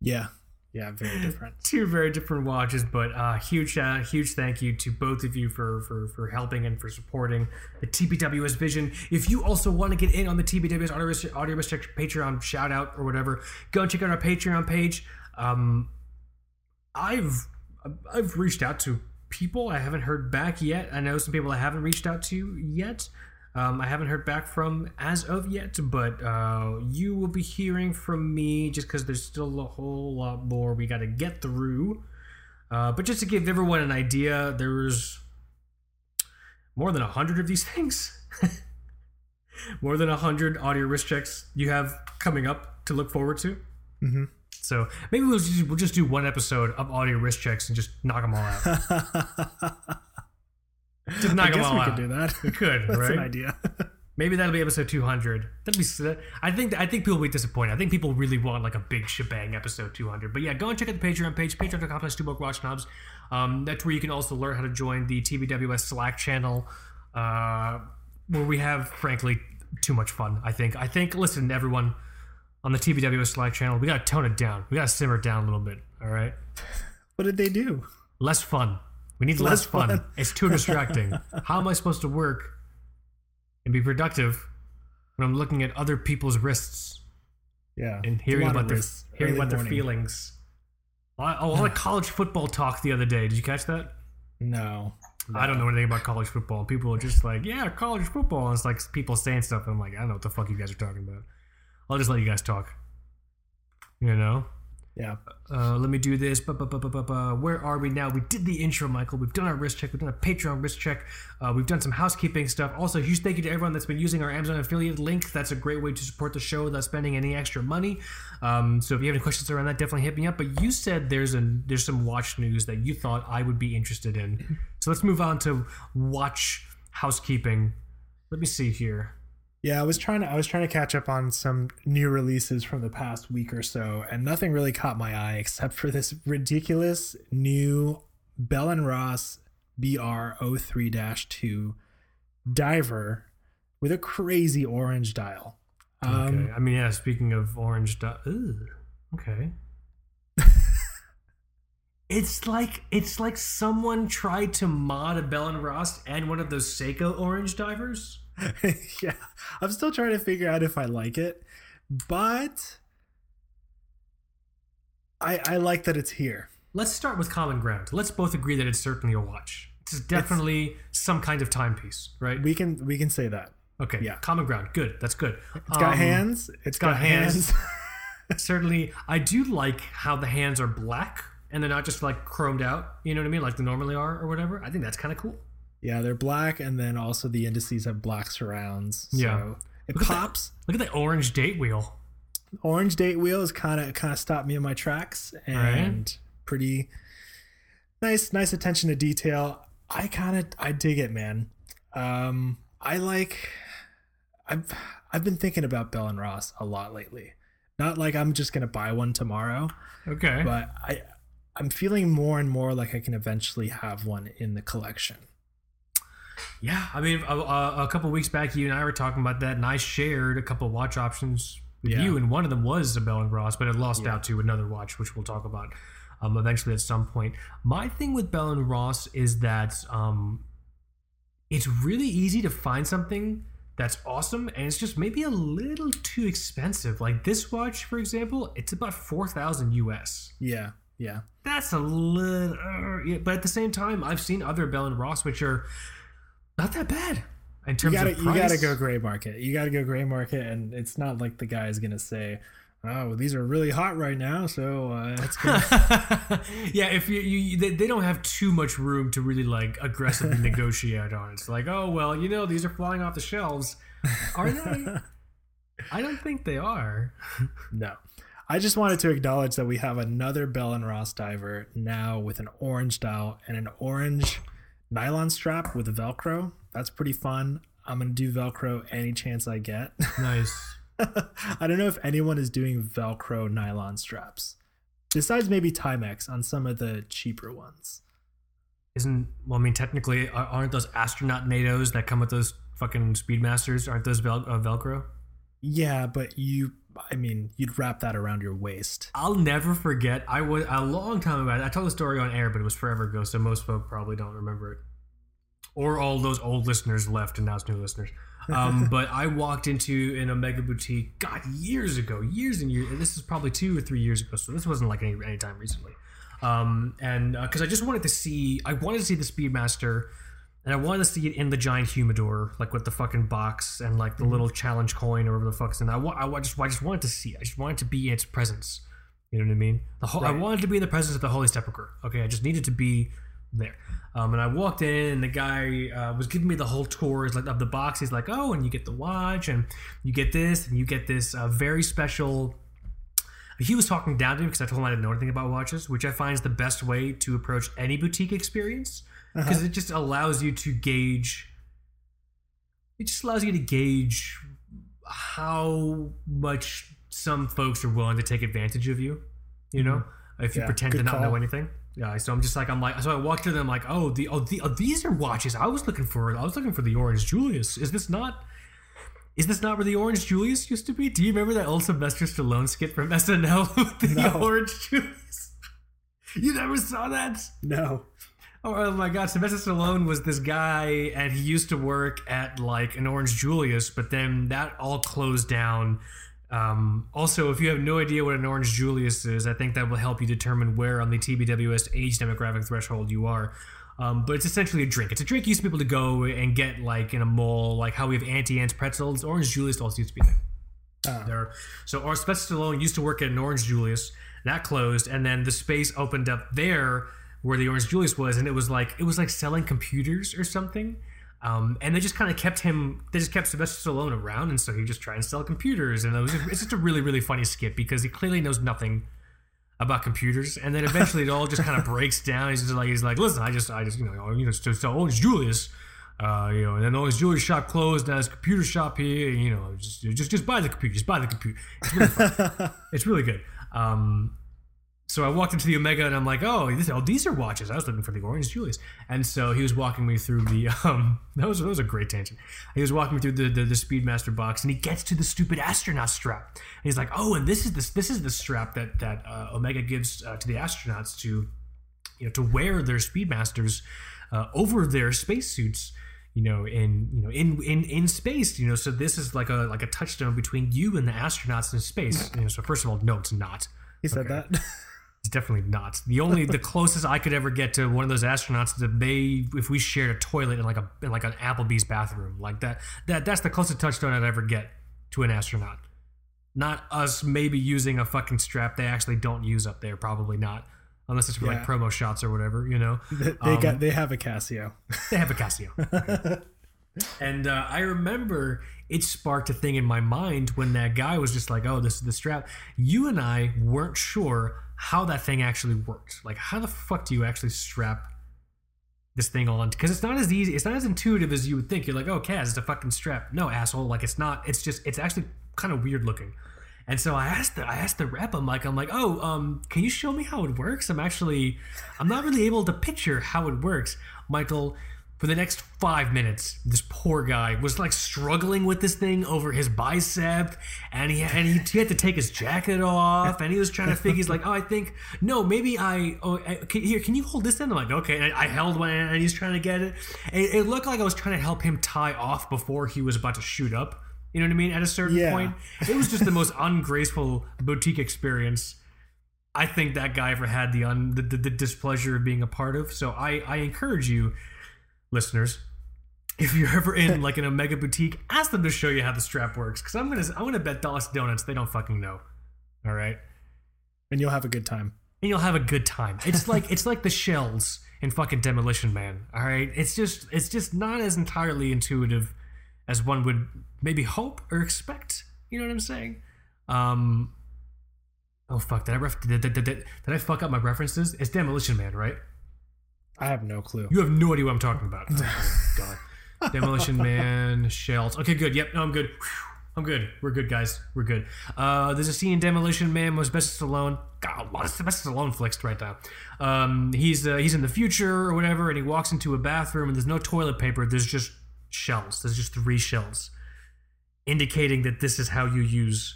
Yeah. Yeah, very different. two very different watches, but uh, huge shout, huge thank you to both of you for, for for helping and for supporting the TBWS vision. If you also want to get in on the TBWS Audio Risk- Audio Risk Patreon shout out or whatever, go and check out our Patreon page. Um, I've I've reached out to people. I haven't heard back yet. I know some people I haven't reached out to yet. Um, I haven't heard back from as of yet, but uh, you will be hearing from me just because there's still a whole lot more we got to get through. Uh, but just to give everyone an idea, there's more than a hundred of these things. more than a hundred audio risk checks you have coming up to look forward to. Mm-hmm. So maybe we'll just, we'll just do one episode of audio risk checks and just knock them all out. Just knock I them guess all we out. could do that. We could, That's right? an idea. Maybe that'll be episode 200. That'd be. I think. I think people will be disappointed. I think people really want like a big shebang episode 200. But yeah, go and check out the Patreon page, patreon.com/slash two watch knobs. Um, that's where you can also learn how to join the TBWS Slack channel, uh, where we have, frankly, too much fun. I think. I think. Listen, everyone, on the TBWS Slack channel, we gotta tone it down. We gotta simmer it down a little bit. All right. what did they do? Less fun. We need less, Less fun. fun. It's too distracting. How am I supposed to work and be productive when I'm looking at other people's wrists Yeah. and hearing about their hearing early about their feelings? Oh, a lot of college football talk the other day. Did you catch that? No. I don't know anything about college football. People are just like, yeah, college football. And it's like people saying stuff. And I'm like, I don't know what the fuck you guys are talking about. I'll just let you guys talk. You know? Yeah. Uh, let me do this. Where are we now? We did the intro, Michael. We've done our risk check. We've done a Patreon risk check. Uh, we've done some housekeeping stuff. Also, huge thank you to everyone that's been using our Amazon affiliate link. That's a great way to support the show without spending any extra money. Um, so if you have any questions around that, definitely hit me up. But you said there's a there's some watch news that you thought I would be interested in. So let's move on to watch housekeeping. Let me see here. Yeah, I was trying to I was trying to catch up on some new releases from the past week or so, and nothing really caught my eye except for this ridiculous new Bell and Ross BR03-2 diver with a crazy orange dial. Um, Okay. I mean, yeah. Speaking of orange, di- Ugh. okay. it's like it's like someone tried to mod a Bell and Ross and one of those Seiko orange divers. yeah, I'm still trying to figure out if I like it, but I I like that it's here. Let's start with common ground. Let's both agree that it's certainly a watch. It's definitely some kind of timepiece, right? We can we can say that. Okay. yeah. Common ground. Good. That's good. It's got Um, hands. it's got, got hands. hands. certainly i do like how the hands are black and they're not just like chromed out you know what i mean like they normally are or whatever i think that's kind of cool yeah, they're black, and then also the indices have black surrounds. So Yeah. it Look at that. pops. look at that orange date wheel Orange date wheel is kind of kind of stopped me in my tracks, and pretty nice nice attention to detail. I kind of I dig it, man. Um, I like. I've I've been thinking about Bell and Ross a lot lately. Not like I'm just gonna buy one tomorrow, okay but I I'm feeling more and more like I can eventually have one in the collection. Yeah i mean a, a, couple weeks back you and i were talking about that and i shared a couple watch options with Yeah. you and one of them was a bell and ross but it lost Yeah. out to another watch which we'll talk about um, eventually at some point my thing with bell and ross is that um, it's really easy to find something that's awesome and it's just maybe a little too expensive like this watch for example it's about 4000 us Yeah, yeah. that's a little uh, yeah, but at the same time i've seen other bell and ross which are not that bad in You terms gotta of you gotta go gray market. You gotta go gray market, and it's not like the guy is gonna say, "Oh, these are really hot right now," so uh, yeah, if you, you they, they don't have too much room to really like aggressively negotiate on. It's like, oh well, you know, these are flying off the shelves. Are they? I don't think they are. no. I just wanted to acknowledge that we have another Bell and Ross diver now with an orange dial and an orange nylon strap with Velcro. That's pretty fun. I'm gonna do Velcro any chance I get. Nice. I don't know if anyone is doing Velcro nylon straps, besides maybe Timex on some of the cheaper ones. Isn't well? I mean, technically, aren't those astronaut NATOs that come with those fucking Speedmasters? Aren't those vel- uh, Velcro? Yeah, but you, I mean, you'd wrap that around your waist. I'll never forget. I was a long time ago. I told the story on air, but it was forever ago, so most folk probably don't remember it. Or all those old listeners left, and now it's new listeners. Um, but I walked into an Omega boutique, God, years ago, years and years. And this is probably two or three years ago, so this wasn't like any any time recently. Um, and because I just wanted to see, I wanted to see the Speedmaster, and I wanted to see it in the giant humidor, like with the fucking box and like the little challenge coin or whatever the fuck's in. I, wa- I wa- just, I just wanted to see. it. I just wanted to be in its presence. You know what I mean? The whole, I wanted to be in the presence of the Holy Sepulchre. Okay, I just needed to be there. Um, and I walked in, and the guy uh, was giving me the whole tour like, of the box. He's like, "Oh, and you get the watch, and you get this, and you get this uh, very special." He was talking down to me because I told him I didn't know anything about watches, which I find is the best way to approach any boutique experience Uh-huh. because it just allows you to gauge. It just allows you to gauge how much some folks are willing to take advantage of you. You know, mm-hmm. if you Yeah, pretend to not know anything. Yeah, so I'm just like I'm like so I walked to them like oh the oh, the, oh these are watches I was looking for I was looking for the Orange Julius is this not is this not where the Orange Julius used to be? Do you remember that old Sylvester Stallone skit from SNL with the No. Orange Julius? You never saw that? No. Oh, oh my God, Sylvester Stallone was this guy, and he used to work at like an Orange Julius, but then that all closed down. Um, also, if you have no idea what an Orange Julius is, I think that will help you determine where on the TBWS age demographic threshold you are. Um, but it's essentially a drink. It's a drink you used to be able to go and get like in a mall, like how we have Auntie Anne's pretzels. Orange Julius also used to be thing Ah. there. So our Sylvester Stallone used to work at an Orange Julius. That closed, and then the space opened up there where the Orange Julius was, and it was like it was like selling computers or something. Um, and they just kind of kept him. They just kept Sylvester Stallone around, and so he just tried and sell computers. And it was it's just a really really funny skit because he clearly knows nothing about computers. And then eventually it all just kind of breaks down. He's just like he's like, listen, I just I just you know you know so, so Orange Julius. Uh, you know, and then the Orange Julius shop closed. Now a computer shop here. You know, just just just buy the computer. Just buy the computer. It's really fun. it's really good. Um, so I walked into the Omega and I'm like, oh, this, oh, these are watches. I was looking for the Orange Julius, and so he was walking me through the. Um, that was that was a great tangent. He was walking me through the, the the Speedmaster box, and he gets to the stupid astronaut strap, and he's like, oh, and this is this this is the strap that that uh, Omega gives uh, to the astronauts to, you know, to wear their Speedmasters uh, over their spacesuits you know in you know in in in space you know so this is like a like a touchstone between you and the astronauts in space you know so first of all no it's not He said Okay. that. it's definitely not the only the closest i could ever get to one of those astronauts is if they if we shared a toilet in like a in like an applebee's bathroom like that that that's the closest touchstone i'd ever get to an astronaut not us maybe using a fucking strap they actually don't use up there probably not unless it's for like promo shots or whatever you know they they Um, got they have a Casio. they have a Casio. and uh, I remember it sparked a thing in my mind when that guy was just like, "Oh, this is the strap." You and I weren't sure how that thing actually worked. Like, how the fuck do you actually strap this thing on? Because it's not as easy. It's not as intuitive as you would think. You're like, "Oh, Kaz, it's a fucking strap." No, asshole. Like, it's not. It's just. It's actually kind of weird looking. And so I asked the I asked the rep. I'm like I'm like, oh, um, can you show me how it works? I'm actually I'm not really able to picture how it works, Michael. For the next five minutes, this poor guy was like struggling with this thing over his bicep, and he and he, had to take his jacket off, and he was trying to figure. He's like, "Oh, I think no, maybe I. Oh, I, can, here, can you hold this in?" I'm like, "Okay." And I, I held one, and he's trying to get it. And it looked like I was trying to help him tie off before he was about to shoot up. You know what I mean? At a certain Yeah. point, it was just the most ungraceful boutique experience I think that guy ever had the un the, the, the displeasure of being a part of. So I I encourage you, listeners, if you're ever in like an Omega boutique, ask them to show you how the strap works. Because I'm gonna I'm gonna bet dollars donuts they don't fucking know. All right, and you'll have a good time. and you'll have a good time. It's like it's like the shells in fucking Demolition Man. All right, it's just it's just not as entirely intuitive as one would maybe hope or expect. You know what I'm saying? Um. Oh fuck! Did I ref- did, did, did, did, did I fuck up my references? It's Demolition Man, right? I have no clue. You have no idea what I'm talking about. Oh, God. Demolition Man, shells. Okay, good. Yep, no, I'm good. I'm good. We're good, guys. We're good. Uh, there's a scene in Demolition Man with Sylvester Stallone. God, a lot of Sylvester Stallone flicks right now. Um, he's uh, he's in the future or whatever, and he walks into a bathroom and there's no toilet paper. There's just shells. There's just three shells, indicating that this is how you use,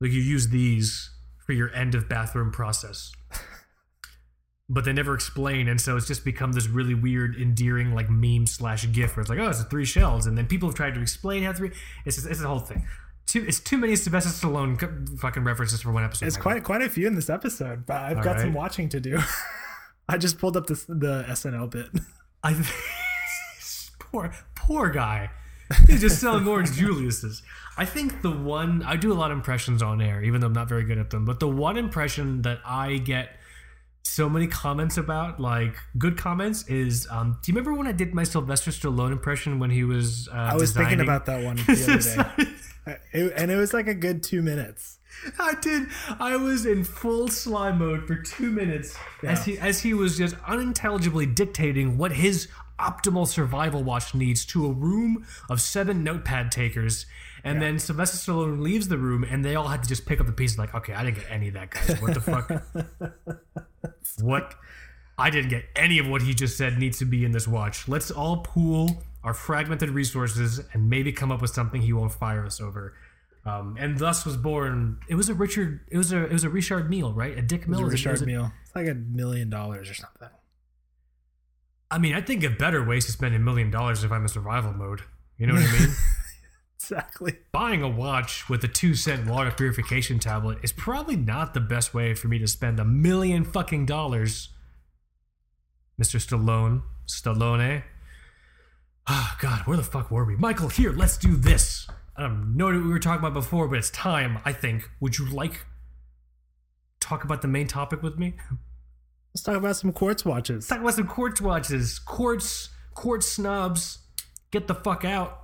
like you use these for your end of bathroom process. But they never explain, and so it's just become this really weird, endearing like meme slash gif where it's like, oh, it's three shells, and then people have tried to explain how three. It's just, it's the whole thing. Too, it's too many Sylvester Stallone co- fucking references for one episode. It's quite quite a few in this episode, but I've got some watching to do. I just pulled up this, the SNL bit. I poor poor guy. He's just selling orange Julius's. I think the one I do a lot of impressions on air, even though I'm not very good at them. But the one impression that I get so many comments about, like good comments, is um, do you remember when I did my Sylvester Stallone impression when he was? Uh, I was thinking about that one the other day, it- and it was like a good two minutes. I did. I was in full slime mode for two minutes as he as he was just unintelligibly dictating what his optimal survival watch needs to a room of seven notepad takers. And then Sylvester Stallone leaves the room, and they all had to just pick up the pieces. Like, okay, I didn't get any of that, guys. What the fuck? what? I didn't get any of what he just said needs to be in this watch. Let's all pool our fragmented resources and maybe come up with something he won't fire us over. Um, and thus was born. It was a Richard. It was a. It was a Richard Mille, right? A Dick It Mill. was a it- Richard it- meal. It's like a million dollars or something. I mean, I think a better way to spend a million dollars if I'm in survival mode. You know what I mean? Exactly. Buying a watch with a two cent water purification tablet is probably not the best way for me to spend a million fucking dollars. Mr. Stallone, Stallone. Ah, God, where the fuck were we? Michael, here, let's do this. I don't know what we were talking about before, but it's time, I think. Would you like talk about the main topic with me? Let's talk about some quartz watches. Let's talk about some quartz watches. Quartz, quartz snobs, get the fuck out.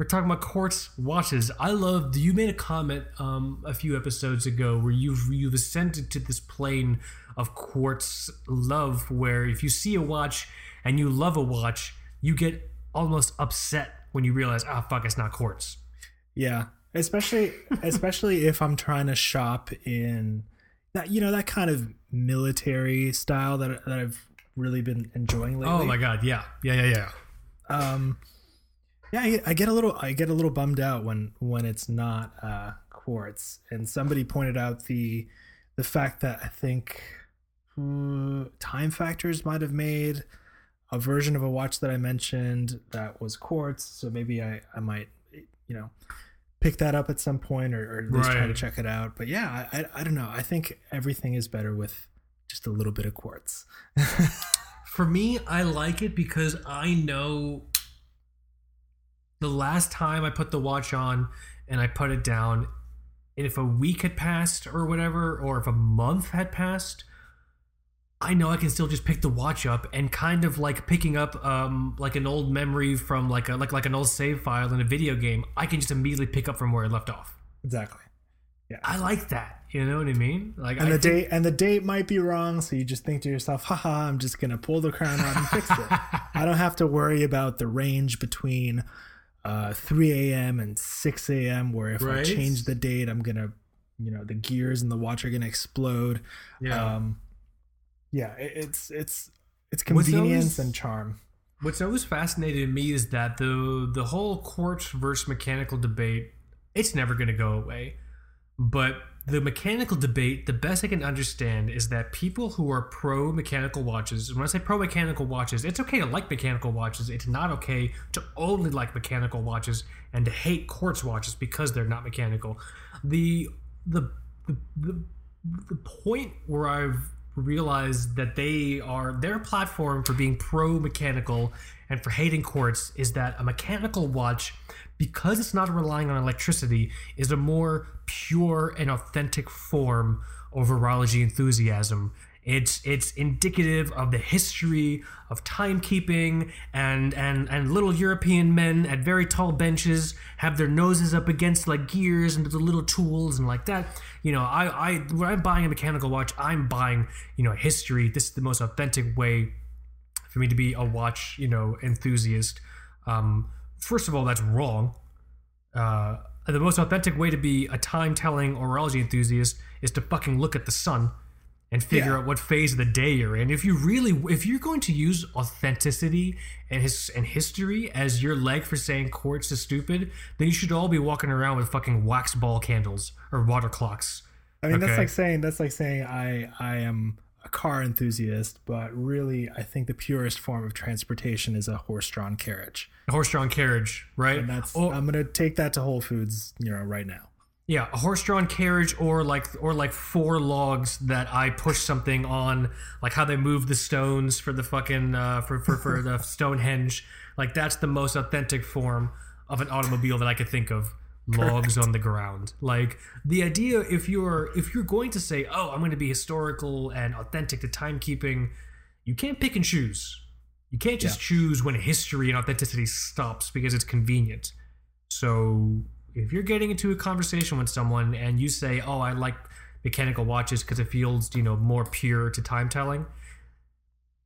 We're talking about quartz watches. I love. You made a comment um, a few episodes ago where you've you've ascended to this plane of quartz love, where if you see a watch and you love a watch, you get almost upset when you realize, ah, fuck, it's not quartz. Yeah, especially especially if I'm trying to shop in that you know that kind of military style that that I've really been enjoying lately. Oh my god, yeah, yeah, yeah, yeah. Um, yeah, I, I get a little I get a little bummed out when when it's not uh, quartz. And somebody pointed out the the fact that I think uh, Time Factors might have made a version of a watch that I mentioned that was quartz. So maybe I I might you know pick that up at some point or, or at least try to check it out. But yeah, I I don't know. I think everything is better with just a little bit of quartz. For me, I like it because I know the last time I put the watch on and I put it down, and if a week had passed or whatever, or if a month had passed, I know I can still just pick the watch up and kind of like picking up um like an old memory from like a like like an old save file in a video game. I can just immediately pick up from where I left off. Exactly. Yeah. I like that. You know what I mean? Like and I the think- date and the date might be wrong so you just think to yourself haha i'm just gonna pull the crown out and fix it i don't have to worry about the range between uh 3 a.m and 6 a.m where if i change the date i'm gonna you know the gears and the watch are gonna explode yeah. um yeah it, it's it's it's convenience always- and charm What's always fascinated me is that the the whole quartz versus mechanical debate, it's never to go away. But the mechanical debate, the best I can understand is that people who are pro mechanical watches, when I say pro mechanical watches, it's okay to like mechanical watches. It's not okay to only like mechanical watches and to hate quartz watches because they're not mechanical. The the the, the, the point where I've realized that they are their platform for being pro mechanical and for hating quartz is that a mechanical watch because it's not relying on electricity is a more pure and authentic form of horology enthusiasm it's it's indicative of the history of timekeeping and and and little European men at very tall benches have their noses up against like gears and the little tools and like that. You know, I I when I'm buying a mechanical watch, I'm buying you know history. This is the most authentic way for me to be a watch, you know, enthusiast. Um, first of all, that's wrong. Uh, the most authentic way to be a time telling horology enthusiast is to fucking look at the sun and figure Yeah. out what phase of the day you're in. If you really, if you're going to use authenticity and his and history as your leg for saying quartz is stupid, then you should all be walking around with fucking wax ball candles or water clocks. I mean, that's like saying that's like saying I I am car enthusiast, but really I think the purest form of transportation is a horse-drawn carriage, A Horse-drawn carriage, right? and that's Or- I'm gonna take that to Whole Foods, you know, right now. Yeah, a horse-drawn carriage, or like, or like four logs that I push something on, like how they move the stones for the fucking uh, for for for the Stonehenge. Like that's the most authentic form of an automobile that I could think of. Logs on the ground. Like the idea, if you're if you're going to say, "Oh, I'm going to be historical and authentic to timekeeping," you can't pick and choose. You can't just choose when history and authenticity stops because it's convenient. So if you're getting into a conversation with someone and you say, "Oh, I like mechanical watches because it feels, you know, more pure to time telling,"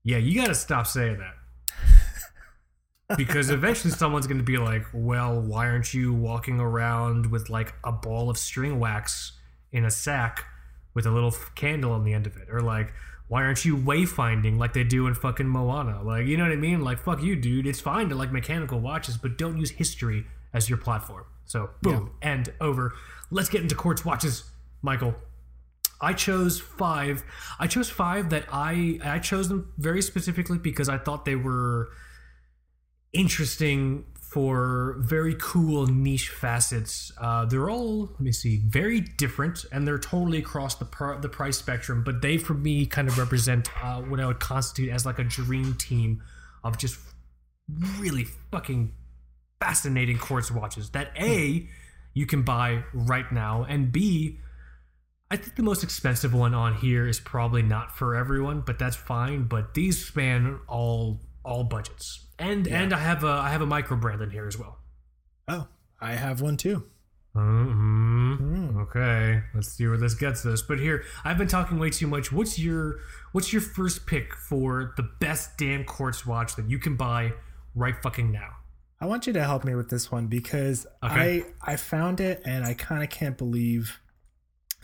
yeah, you got to stop saying that. Because eventually someone's going to be like, "Well, why aren't you walking around with like a ball of string wax in a sack with a little candle on the end of it?" Or like, "Why aren't you wayfinding like they do in fucking Moana?" Like, you know what I mean? Like, fuck you, dude. It's fine to like mechanical watches, but don't use history as your platform. So, boom, end over. Let's get into quartz watches, Michael. I chose five. I chose five that I I chose them very specifically because I thought they were interesting for very cool niche facets. Uh, they're all let me see, very different, and they're totally across the pr- the price spectrum. But they, for me, kind of represent uh, what I would constitute as like a dream team of just really fucking fascinating quartz watches that a you can buy right now and b I think the most expensive one on here is probably not for everyone, but that's fine. But these span all all budgets, and and I have a I have a micro brand in here as well. Oh, I have one too. hmm Okay, let's see where this gets us. But here, I've been talking way too much. What's your what's your first pick for the best damn quartz watch that you can buy right fucking now? I want you to help me with this one because Okay. I I found it and I kind of can't believe.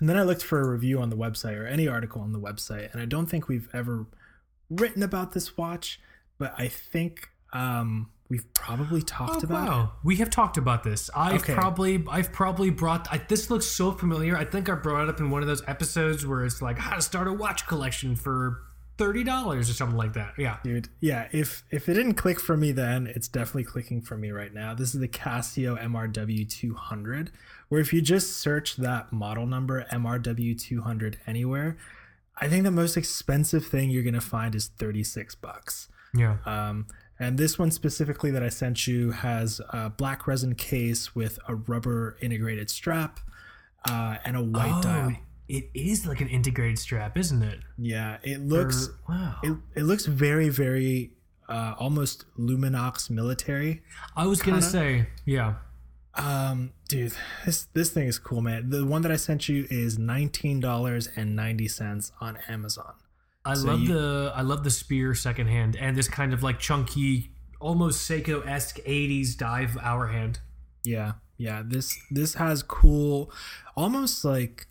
And then I looked for a review on the website or any article on the website, and I don't think we've ever written about this watch, but I think um, we've probably talked Oh, about it. wow, we have talked about this. I've Okay. probably I've probably brought. I, this looks so familiar. I think I brought it up in one of those episodes where it's like how to start a watch collection for thirty dollars or something like that. Yeah. dude yeah if if it didn't click for me then it's definitely clicking for me right now this is the casio mrw 200 where if you just search that model number mrw 200 anywhere i think the most expensive thing you're gonna find is 36 bucks Yeah. um, and this one specifically that i sent you has a black resin case with a rubber integrated strap uh, and a white dial it is like an integrated strap, isn't it? yeah it looks Or- wow. it, it looks very very uh, almost luminox military I was gonna say, yeah. um dude this this thing is cool man the one that i sent you is $19.90 on amazon I So love you- the I love the spear secondhand and this kind of like chunky, almost Seiko esque '80s dive hour hand. yeah yeah this this has cool almost like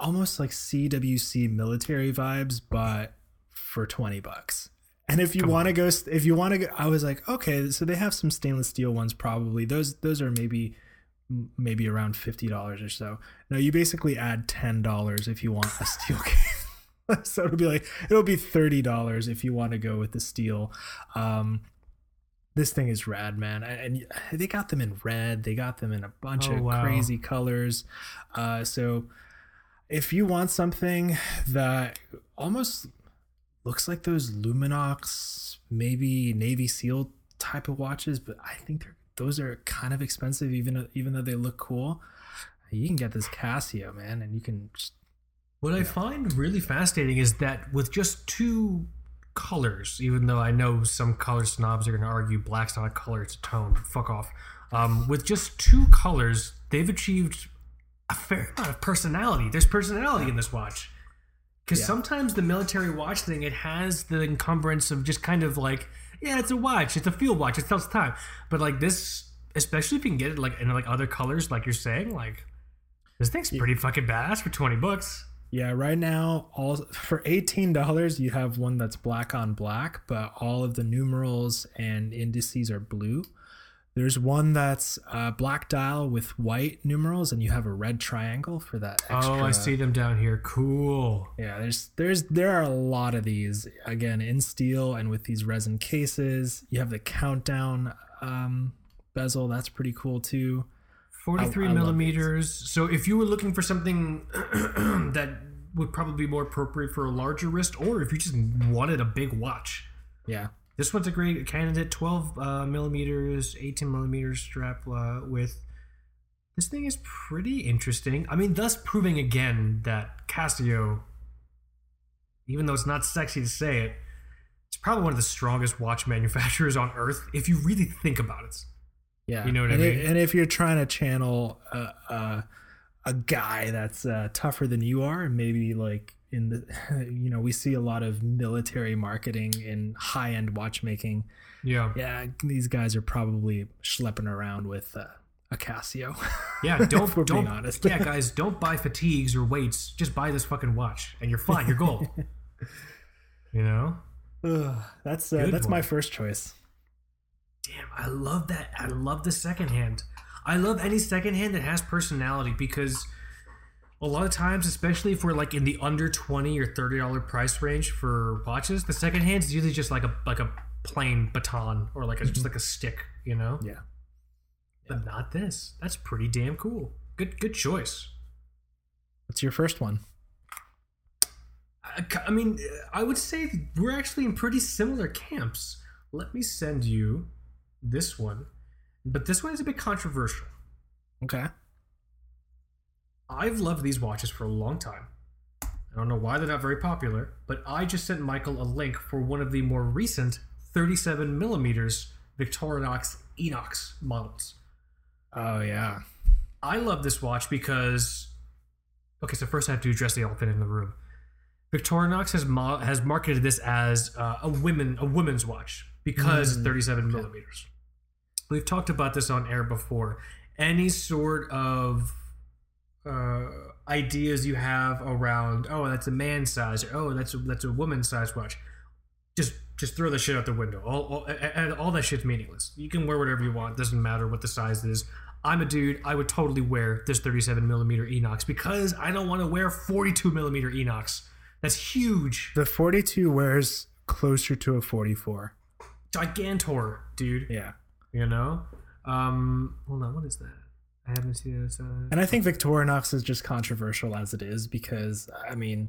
almost like cwc military vibes but for 20 bucks. And if you want to go if you want to go i was like okay so they have some stainless steel ones probably. Those those are maybe maybe around $50 or so. No you basically add $10 if you want a steel case so it'll be like it'll be $30 if you want to go with the steel. Um this thing is rad man. And they got them in red they got them in a bunch Oh, of wow. crazy colors. Uh so if you want something that almost looks like those luminox maybe navy seal type of watches but i think they're those are kind of expensive even even though they look cool you can get this casio man and you can just What I find really fascinating is that with just two colors, even though I know some color snobs are going to argue black's not a color, it's a tone. Fuck off. Um, with just two colors, they've achieved a fair amount of personality. There's personality in this watch. Because Yeah. sometimes the military watch thing, it has the encumbrance of just kind of like, yeah, it's a watch, it's a field watch, it tells time. But like this, especially if you can get it like in like other colors, like you're saying, like this thing's pretty fucking badass for twenty bucks. Yeah, right now, all for eighteen dollars, you have one that's black on black, but all of the numerals and indices are blue. There's one that's uh, black dial with white numerals, and you have a red triangle for that. Extra. Oh, I see them down here. Cool. Yeah, there's there's there are a lot of these again in steel and with these resin cases. You have the countdown um, bezel. That's pretty cool too. 43 I love millimeters. So if you were looking for something that would probably be more appropriate for a larger wrist, or if you just wanted a big watch, Yeah, this one's a great candidate. 12 uh, millimeters, 18 millimeters strap uh, with. This thing is pretty interesting. I mean, thus proving again that Casio, even though it's not sexy to say it, it's probably one of the strongest watch manufacturers on earth if you really think about it. Yeah. You know what I and mean? and if you're trying to channel a a, a guy that's uh, tougher than you are, and maybe like in the you know we see a lot of military marketing in high end watchmaking. Yeah. Yeah, these guys are probably schlepping around with uh, a Casio. Yeah, don't we're don't being honest. yeah, guys, don't buy fatigues or weights. Just buy this fucking watch, and you're fine. You're gold. you know? Ugh, that's uh, that's one. my first choice. Damn, I love that. I love the secondhand. I love any secondhand that has personality because a lot of times, especially if we're like in the under twenty or thirty dollar price range for watches, the secondhand is usually just like a like a plain baton or like a, just mm-hmm. like a stick, you know. Yeah. But not this. That's pretty damn cool. Good good choice. What's your first one? I, I mean, I would say we're actually in pretty similar camps. Let me send you this one, but this one is a bit controversial. Okay. I've loved these watches for a long time. I don't know why they're not very popular, but I just sent Michael a link for one of the more recent 37 millimeters Victorinox INOX models. Oh yeah. I love this watch because okay, so first I have to address the elephant in the room. Victorinox has mo- has marketed this as uh, a women a women's watch because Mm, 37 millimeters. We've talked about this on air before. Any sort of uh, ideas you have around oh that's a man size or oh that's a, that's a woman's size watch, just just throw the shit out the window. All, all, and all that shit's meaningless. You can wear whatever you want. Doesn't matter what the size is. I'm a dude. I would totally wear this 37 millimeter INOX because I don't want to wear 42 millimeter INOX. That's huge, The 42 wears closer to a 44. Gigantor, dude. Yeah. You know. Um, hold on. What is that? I haven't seen it. Uh, And I think Victorinox is just controversial as it is because I mean,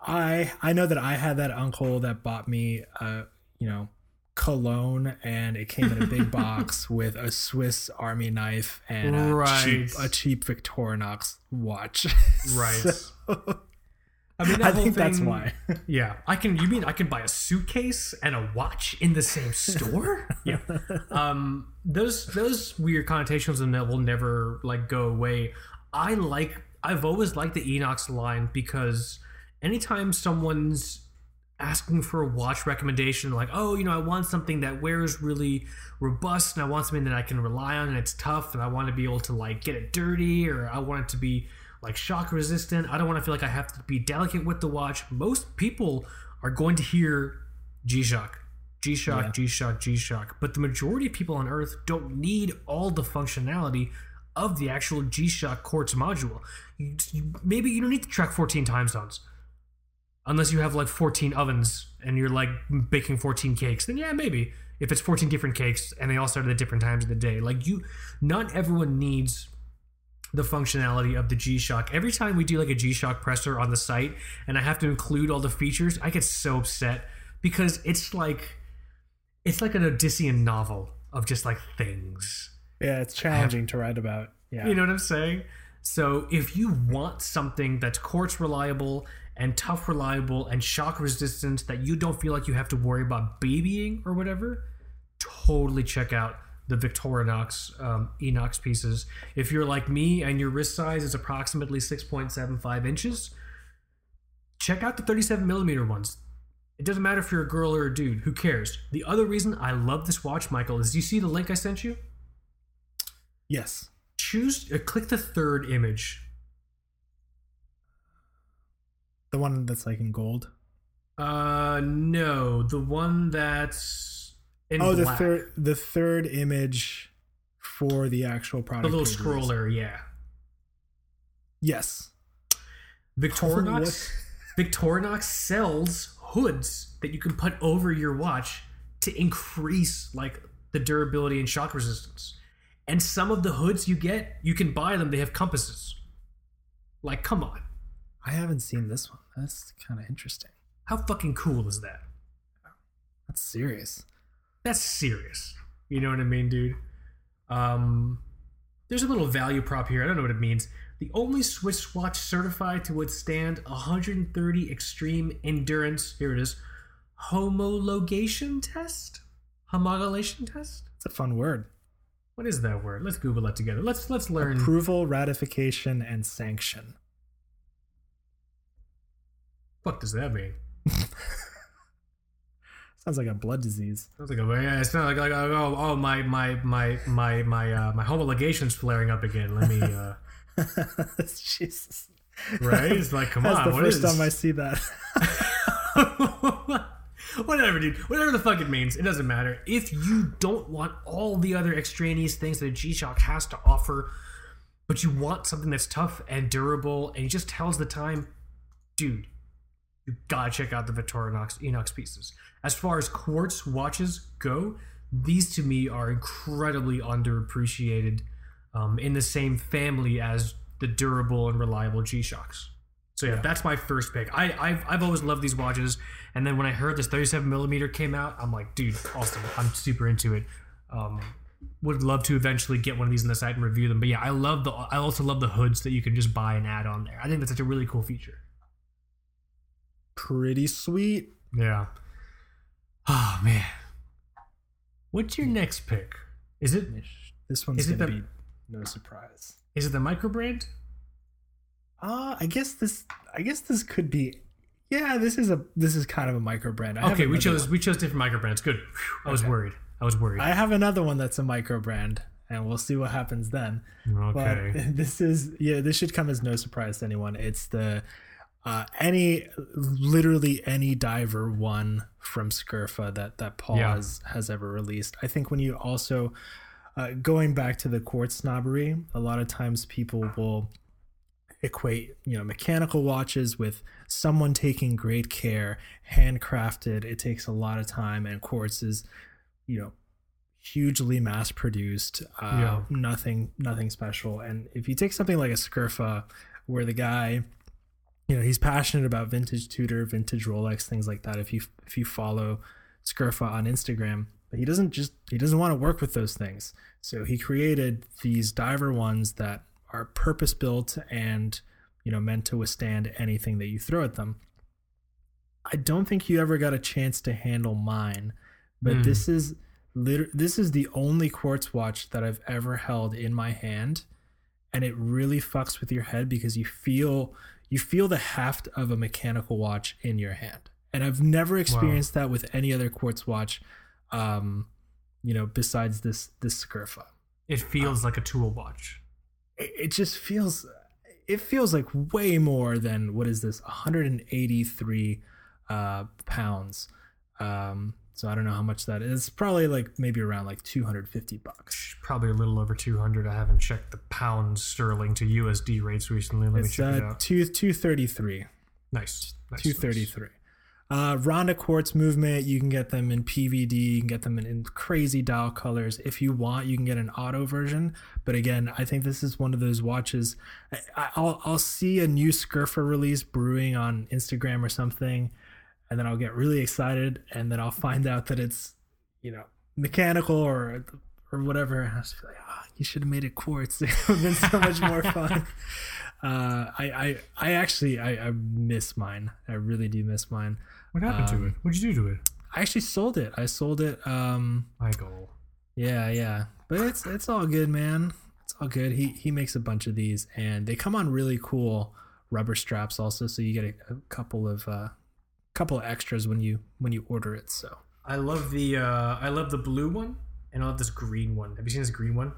I I know that I had that uncle that bought me uh, you know, cologne and it came in a big box with a Swiss army knife and a cheap a cheap Victorinox watch. Right. So, I mean, I think that's why. Yeah, I can. You mean I can buy a suitcase and a watch in the same store? yeah. Um, those those weird connotations and that will never like go away. I like. I've always liked the INOX line because anytime someone's asking for a watch recommendation, like, oh, you know, I want something that wears really robust and I want something that I can rely on and it's tough and I want to be able to like get it dirty or I want it to be like shock resistant. I don't want to feel like I have to be delicate with the watch. Most people are going to hear G Shock, G Shock, Yeah. G Shock, G Shock, but the majority of people on Earth don't need all the functionality of the actual G Shock quartz module. You, you- maybe you don't need to track 14 time zones unless you have like 14 ovens and you're like baking 14 cakes then yeah maybe if it's 14 different cakes and they all start at different times of the day like you not everyone needs the functionality of the g-shock every time we do like a g-shock presser on the site and i have to include all the features i get so upset because it's like it's like an odyssean novel of just like things yeah, it's challenging to write about. Yeah. you know what I'm saying? So if you want something that's quartz reliable and tough reliable and shock resistant that you don't feel like you have to worry about babying or whatever, totally check out the Victorinox um, INOX pieces. If you're like me and your wrist size is approximately 6.75 inches, check out the 37 millimeter ones. It doesn't matter if you're a girl or a dude. Who cares? The other reason I love this watch, Michael, is you see the link I sent you? Yes. Choose, uh, click the third image. The one that's like in gold. Uh, no, the one that's oh, the third the third image for the actual product. the little pages. scroller, yeah. Yes. Victorinox, Victorinox sells hoods that you can put over your watch to increase like the durability and shock resistance. And some of the hoods you get, you can buy them. They have compasses. Like, come on, I haven't seen this one. That's kind of interesting. how fucking cool is that? That's serious. That's serious. You know what I mean, dude? Um, there's a little value prop here. I don't know what it means. The only Swiss watch certified to withstand 130 extreme endurance. Here it is. Homologation test. Homologation test. It's a fun word. What is that word? Let's Google that together. Let's let's learn. Approval, ratification, and sanction. What does that mean? Sounds like a blood disease. Sounds like a yeah. It's not like, like oh oh my my my my my uh, my homologation's flaring up again. Let me uh, Jesus. right. It's like come That's on. the what first is- time I see that. Whatever, dude. Whatever the fuck it means, it doesn't matter. If you don't want all the other extraneous things that a G-Shock has to offer, but you want something that's tough and durable and it just tells the time, dude, you gotta check out the Victorinox INOX pieces. As far as quartz watches go, these to me are incredibly underappreciated um, in the same family as the durable and reliable G-Shocks. So yeah, that's my first pick. I I've, I've always loved these watches, and then when I heard this 37 millimeter came out, I'm like, dude, awesome! I'm super into it. Um, would love to eventually get one of these on the site and review them. But yeah, I love the. I also love the hoods that you can just buy and add on there. I think that's such a really cool feature. Pretty sweet. Yeah. Oh man, what's your next pick? Is it This one's Is it gonna the- be no surprise. is it the micro brand? Uh, I guess this. I guess this could be. Yeah, this is a. This is kind of a micro brand. I Okay, we chose one. we chose different micro brands. Good. Whew, I was Okay. worried. I was worried. I have another one that's a micro brand, and we'll see what happens then. okay. But this is yeah, this should come as no surprise to anyone. It's the uh, any literally any diver one from Scurfa that that Paul Yeah. has, has ever released. I think when you also uh, going back to the quartz snobbery, a lot of times people will equate you know mechanical watches with someone taking great care handcrafted it takes a lot of time and quartz is you know hugely mass produced uh, Yeah. nothing nothing special and if you take something like a scurfa where the guy you know he's passionate about vintage tudor vintage rolex things like that. If you if you follow scurfa on instagram but he doesn't just he doesn't want to work with those things. So he created these diver ones that are purpose built and you know meant to withstand anything that you throw at them. I don't think you ever got a chance to handle mine but Hmm. this is liter- this is the only quartz watch that i've ever held in my hand and it really fucks with your head because you feel you feel the heft of a mechanical watch in your hand and i've never experienced that with any other quartz watch um you know besides this this Scurfa. It feels like a tool watch. it, it just feels it feels like way more than what is this 183 uh pounds um so i don't know how much that is. Probably like maybe around like 250 bucks. Probably a little over 200. I haven't checked the pound sterling to USD rates recently. Let me it's check it uh out. two 233 Nice. nice 233 uh ronda quartz movement you can get them in pvd you can get them in, in crazy dial colors. If you want you can get an auto version. But again i think this is one of those watches. I, i'll i'll see a new scurfa release brewing on instagram or something and then i'll get really excited and then i'll find out that it's you know mechanical or or whatever and i'll just be like ah you should have made it quartz it would have been so much more fun uh, I, I, I actually, I, I miss mine. I really do miss mine. What happened to Um, it? What'd you do to it? I actually sold it. I sold it. Um, Michael. yeah, yeah. But it's it's all good, man. It's all good. He he makes a bunch of these, and they come on really cool rubber straps also, so you get a, a couple of uh, couple of extras when you when you order it. So I love the uh, I love the blue one, and I love this green one. Have you seen this green one?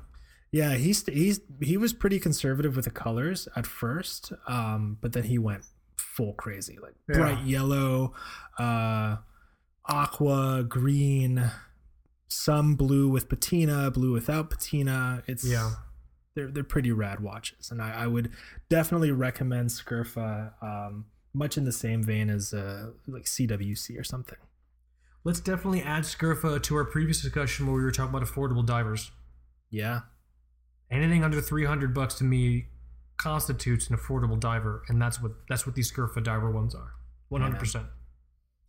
yeah, he's he's he was pretty conservative with the colors at first, um, but then he went full crazy, like Yeah. bright yellow, uh, aqua, green, some blue with patina, blue without patina. It's Yeah. they're they're pretty rad watches, and I, I would definitely recommend Scurfa. Um, much in the same vein as uh, like CWC or something. Let's definitely add Scurfa to our previous discussion where we were talking about affordable divers. Yeah, Anything under three hundred bucks to me constitutes an affordable diver, and that's what that's what these Scurfa diver ones are. One hundred percent.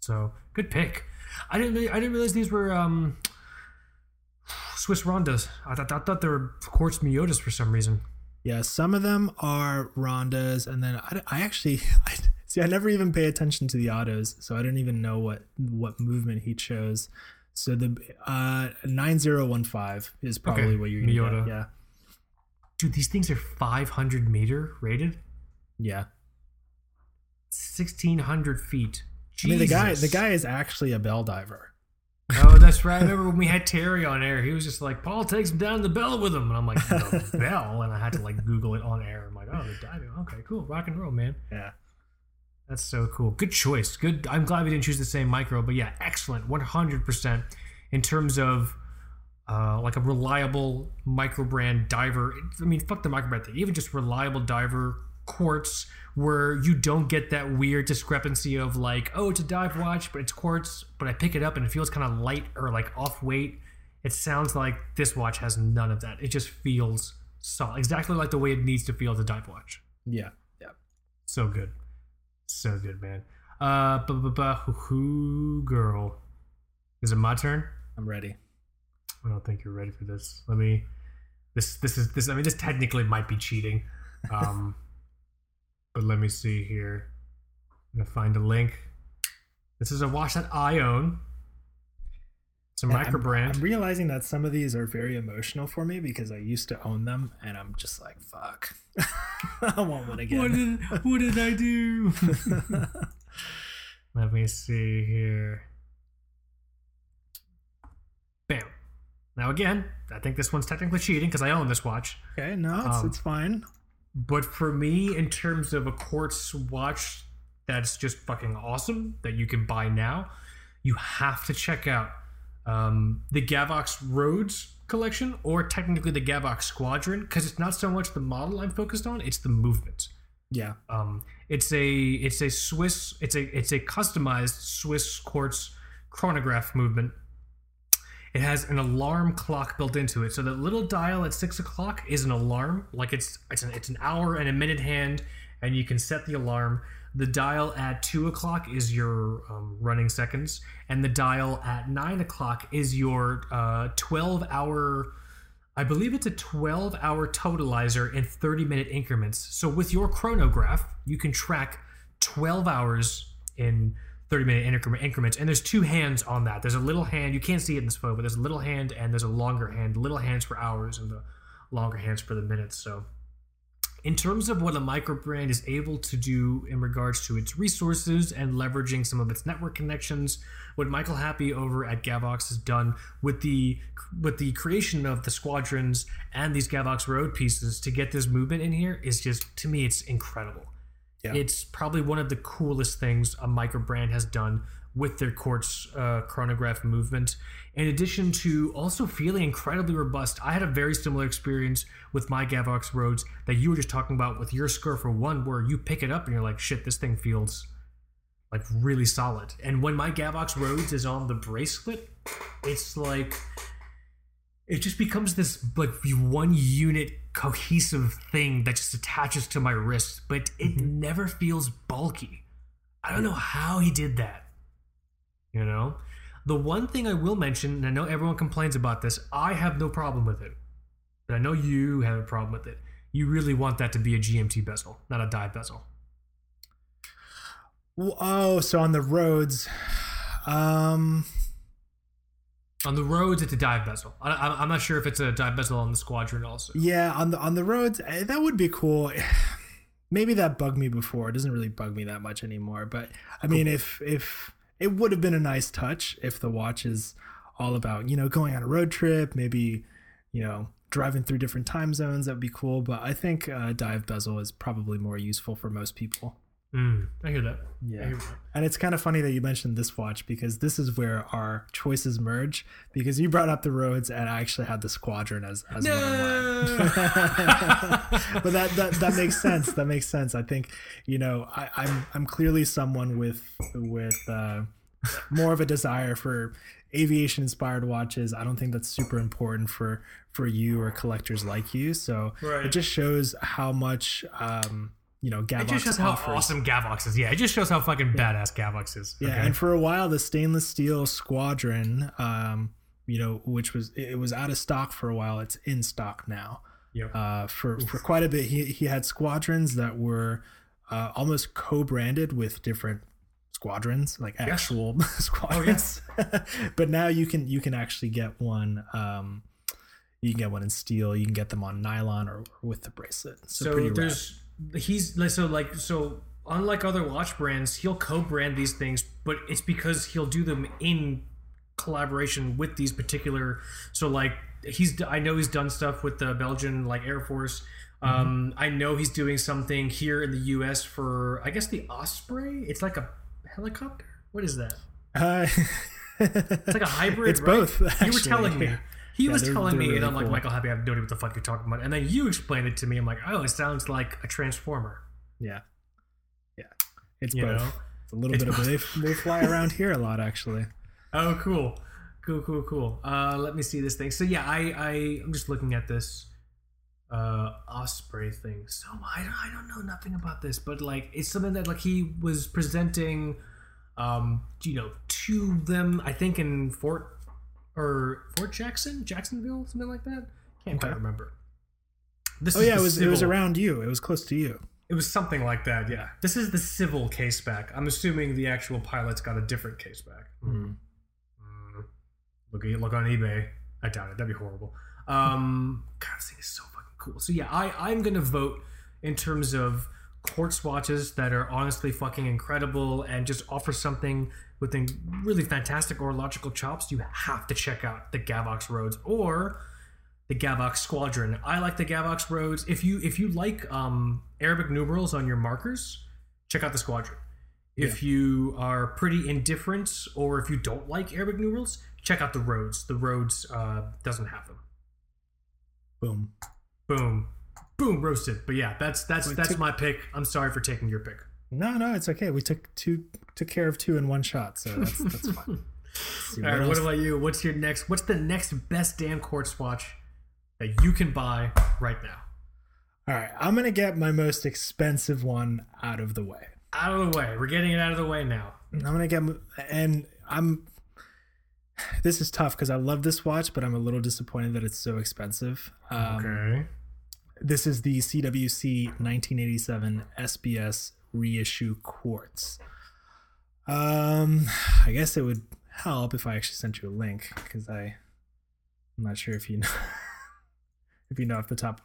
So good pick. I didn't really, I didn't realize these were um, Swiss Rondas. I thought I thought they were quartz Miyotas for some reason. yeah. Some of them are Rondas, and then I, I actually I, see. I never even pay attention to the autos, so I don't even know what what movement he chose. So the uh, nine zero one five is probably Okay, what you're gonna Miyota. get. Yeah, Dude, these things are five hundred meter rated, yeah. sixteen hundred feet. I mean, the guy the guy is actually a bell diver. Oh, that's right. I remember when we had Terry on air. He was just like, Paul takes him down the bell with him. And I'm like, the bell? And I had to like Google it on air. I'm like, oh, the diving. Okay, cool. Rock and roll, man. Yeah. That's so cool. Good choice. Good. I'm glad we didn't choose the same micro, but yeah, excellent. 100% in terms of uh, like a reliable micro brand diver. I mean, fuck the micro brand thing. Even just reliable diver quartz where you don't get that weird discrepancy of like, oh, it's a dive watch, but it's quartz, but I pick it up and it feels kind of light or like off weight. It sounds like this watch has none of that. It just feels solid, exactly like the way it needs to feel as a dive watch. Yeah. Yeah. So good. So good, man. Uh, hoo, girl. Is it my turn? I'm ready. I don't think you're ready for this. Let me. This this is this. I mean, this technically might be cheating. Um, but let me see here. I'm gonna find a link. This is a watch that I own. It's a And micro I'm, brand. I'm realizing that some of these are very emotional for me because I used to own them, and I'm just like, fuck, I want one again. What did what did I do? Let me see here. Bam. Now again, I think this one's technically cheating because I own this watch. okay, no, it's, Um, it's fine. But for me, in terms of a quartz watch that's just fucking awesome that you can buy now, you have to check out um, the Gavox Rhodes collection or technically the Gavox Squadron because it's not so much the model I'm focused on, it's the movement. Yeah, Um, it's a it's a Swiss it's a it's a customized Swiss quartz chronograph movement. It has an alarm clock built into it, so the little dial at six o'clock is an alarm. Like it's it's an, it's an hour and a minute hand, and you can set the alarm. The dial at two o'clock is your um, running seconds, and the dial at nine o'clock is your uh, twelve hour. I believe it's a 12 hour totalizer in 30 minute increments. So with your chronograph, you can track 12 hours in 30 minute increment- increments. And there's two hands on that. There's a little hand, you can't see it in this photo, but there's a little hand and there's a longer hand. Little hands for hours and the longer hands for the minutes. So in terms of what a micro brand is able to do in regards to its resources and leveraging some of its network connections, what Michael Happy over at Gavox has done with the with the creation of the squadrons and these Gavox road pieces to get this movement in here is just to me it's incredible. Yeah. It's probably one of the coolest things a micro brand has done with their quartz uh, chronograph movement. In addition to also feeling incredibly robust, I had a very similar experience with my Gavox roads that you were just talking about with your Scurfa One, where you pick it up and you're like, "Shit, this thing feels like really solid." And when my Gavox roads is on the bracelet, it's like it just becomes this like one unit cohesive thing that just attaches to my wrist, but it never feels bulky. I don't know how he did that. You know? The one thing I will mention, and I know everyone complains about this, I have no problem with it. But I know you have a problem with it. You really want that to be a GMT bezel, not a dive bezel. Oh, so on the roads, um, On the roads, it's a dive bezel. I, I'm not sure if it's a dive bezel on the squadron also. yeah, on the on the roads, eh, that would be cool. maybe that bugged me before. It doesn't really bug me that much anymore. But I mean, if if it would have been a nice touch if the watch is all about you know going on a road trip, maybe you know driving through different time zones. That'd be cool. But I think uh, dive bezel is probably more useful for most people. Mm, I hear that. Yeah. hear that. And it's kind of funny that you mentioned this watch because this is where our choices merge. Because you brought up the roads, and I actually had the squadron as, as one of mine. but that, that that makes sense. That makes sense. I think you know I, I'm I'm clearly someone with with uh, more of a desire for aviation inspired watches. I don't think that's super important for for you or collectors like you. So Right. it just shows how much um, you know Gavox It just shows how awesome Gavox is. Yeah, it just shows how fucking badass Gavox is. Yeah, okay? and for a while, the stainless steel squadron, um, you know, which was it was out of stock for a while. It's in stock now. Yep. Uh, for for quite a bit, he he had squadrons that were uh, almost co-branded with different squadrons, like actual squadrons. but now you can you can actually get one. Um, you can get one in steel. You can get them on nylon or, or with the bracelet. So, so there's he's like so like so unlike other watch brands he'll co-brand these things but it's because he'll do them in collaboration with these particular so like he's i know he's done stuff with the belgian like air force Mm-hmm. um i know he's doing something here in the us for i guess the osprey it's like a helicopter what is that Uh, it's like a hybrid It's right? both, you were actually, telling me. He Yeah, was they're- telling they're me and really i'm like michael happy i have no idea what the fuck you're talking about and then you explained it to me i'm like oh it sounds like a transformer Yeah. Yeah. It's You both. know? It's a little It's bit of they, they fly around here a lot actually. Oh, cool, cool, cool, cool. Uh, let me see this thing. So yeah, I, I, I'm just looking at this uh osprey thing. So I, don't- I don't know nothing about this, but like it's something that like he was presenting, um, you know, to them. I think in Fort or Fort Jackson, Jacksonville, something like that. Can't quite Okay. remember. This Oh yeah, it was it was around you. It was close to you. It was something like that. Yeah. This is the civil case back. I'm assuming the actual pilot's got a different case back. Mm. Look look on eBay. I doubt it. That'd be horrible. Um, God, this thing is so fucking cool. So yeah, I I'm gonna vote in terms of quartz watches that are honestly fucking incredible and just offer something with really fantastic orological chops. You have to check out the Gavox Roads or the Gavox Squadron. I like the Gavox Roads. If you if you like um, Arabic numerals on your markers, check out the Squadron. If you are pretty indifferent or if you don't like Arabic numerals, check out the Roads. The Roads uh, doesn't have them. Boom. Boom, boom, roasted. But yeah, that's that's Wait, that's tick- my pick. I'm sorry for taking your pick. No, no, it's okay. We took two took care of two in one shot, so that's that's fine. All right, what what about you? What's your next? What's the next best Dan Quartz watch that you can buy right now? All right, I'm gonna get my most expensive one out of the way. Out of the way. We're getting it out of the way now. I'm gonna get, and I'm. This is tough because I love this watch, but I'm a little disappointed that it's so expensive. Um, Okay. This is the CWC 1987 SBS reissue quartz. Um, I guess it would help if I actually sent you a link because I, I'm not sure if you know, if you know off the top.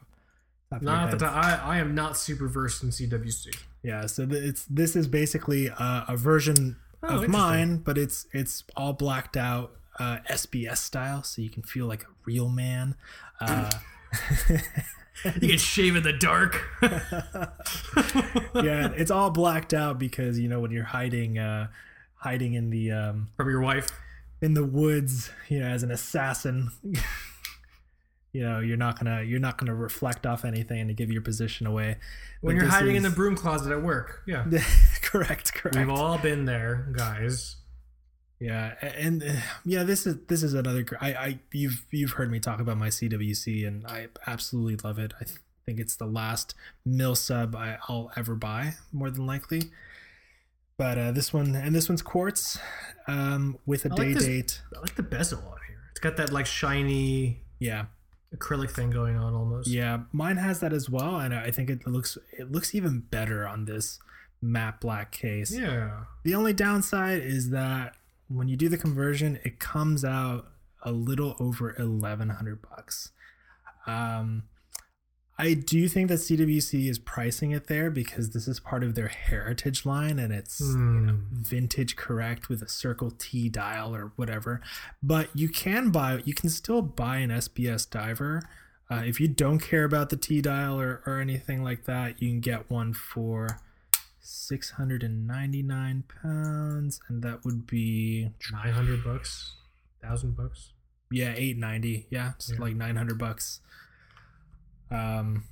top Not the time. I, I am not super versed in CWC. Yeah, so th- it's this is basically a, a version Oh, of mine, but it's it's all blacked out uh, SBS style, so you can feel like a real man. Uh, You can shave in the dark. yeah, it's all blacked out because you know when you're hiding, uh, hiding in the um, From your wife. in the woods, you know, as an assassin. You know, you're not gonna you're not gonna reflect off anything to give your position away. When But you're hiding in the broom closet at work. Yeah. correct, correct. We've all been there, guys. Yeah, and uh, yeah, this is this is another. I, I you've you've heard me talk about my CWC, and I absolutely love it. I th- think it's the last mill sub I, I'll ever buy, more than likely. But uh, this one and this one's quartz, um, with a like day this- date. I like the bezel on here. It's got that like shiny Yeah, acrylic thing going on almost. yeah, mine has that as well, and I think it looks it looks even better on this matte black case. Yeah. The only downside is that when you do the conversion, it comes out a little over eleven hundred bucks. Um, I do think that CWC is pricing it there because this is part of their heritage line and it's you know, Hmm. vintage correct with a Circle T dial or whatever. But you can buy, you can still buy an SBS diver. Uh, if you don't care about the T dial or, or anything like that, you can get one for 699 pounds, and that would be Nine hundred bucks, thousand bucks. yeah 890 yeah it's Yeah. like 900 bucks um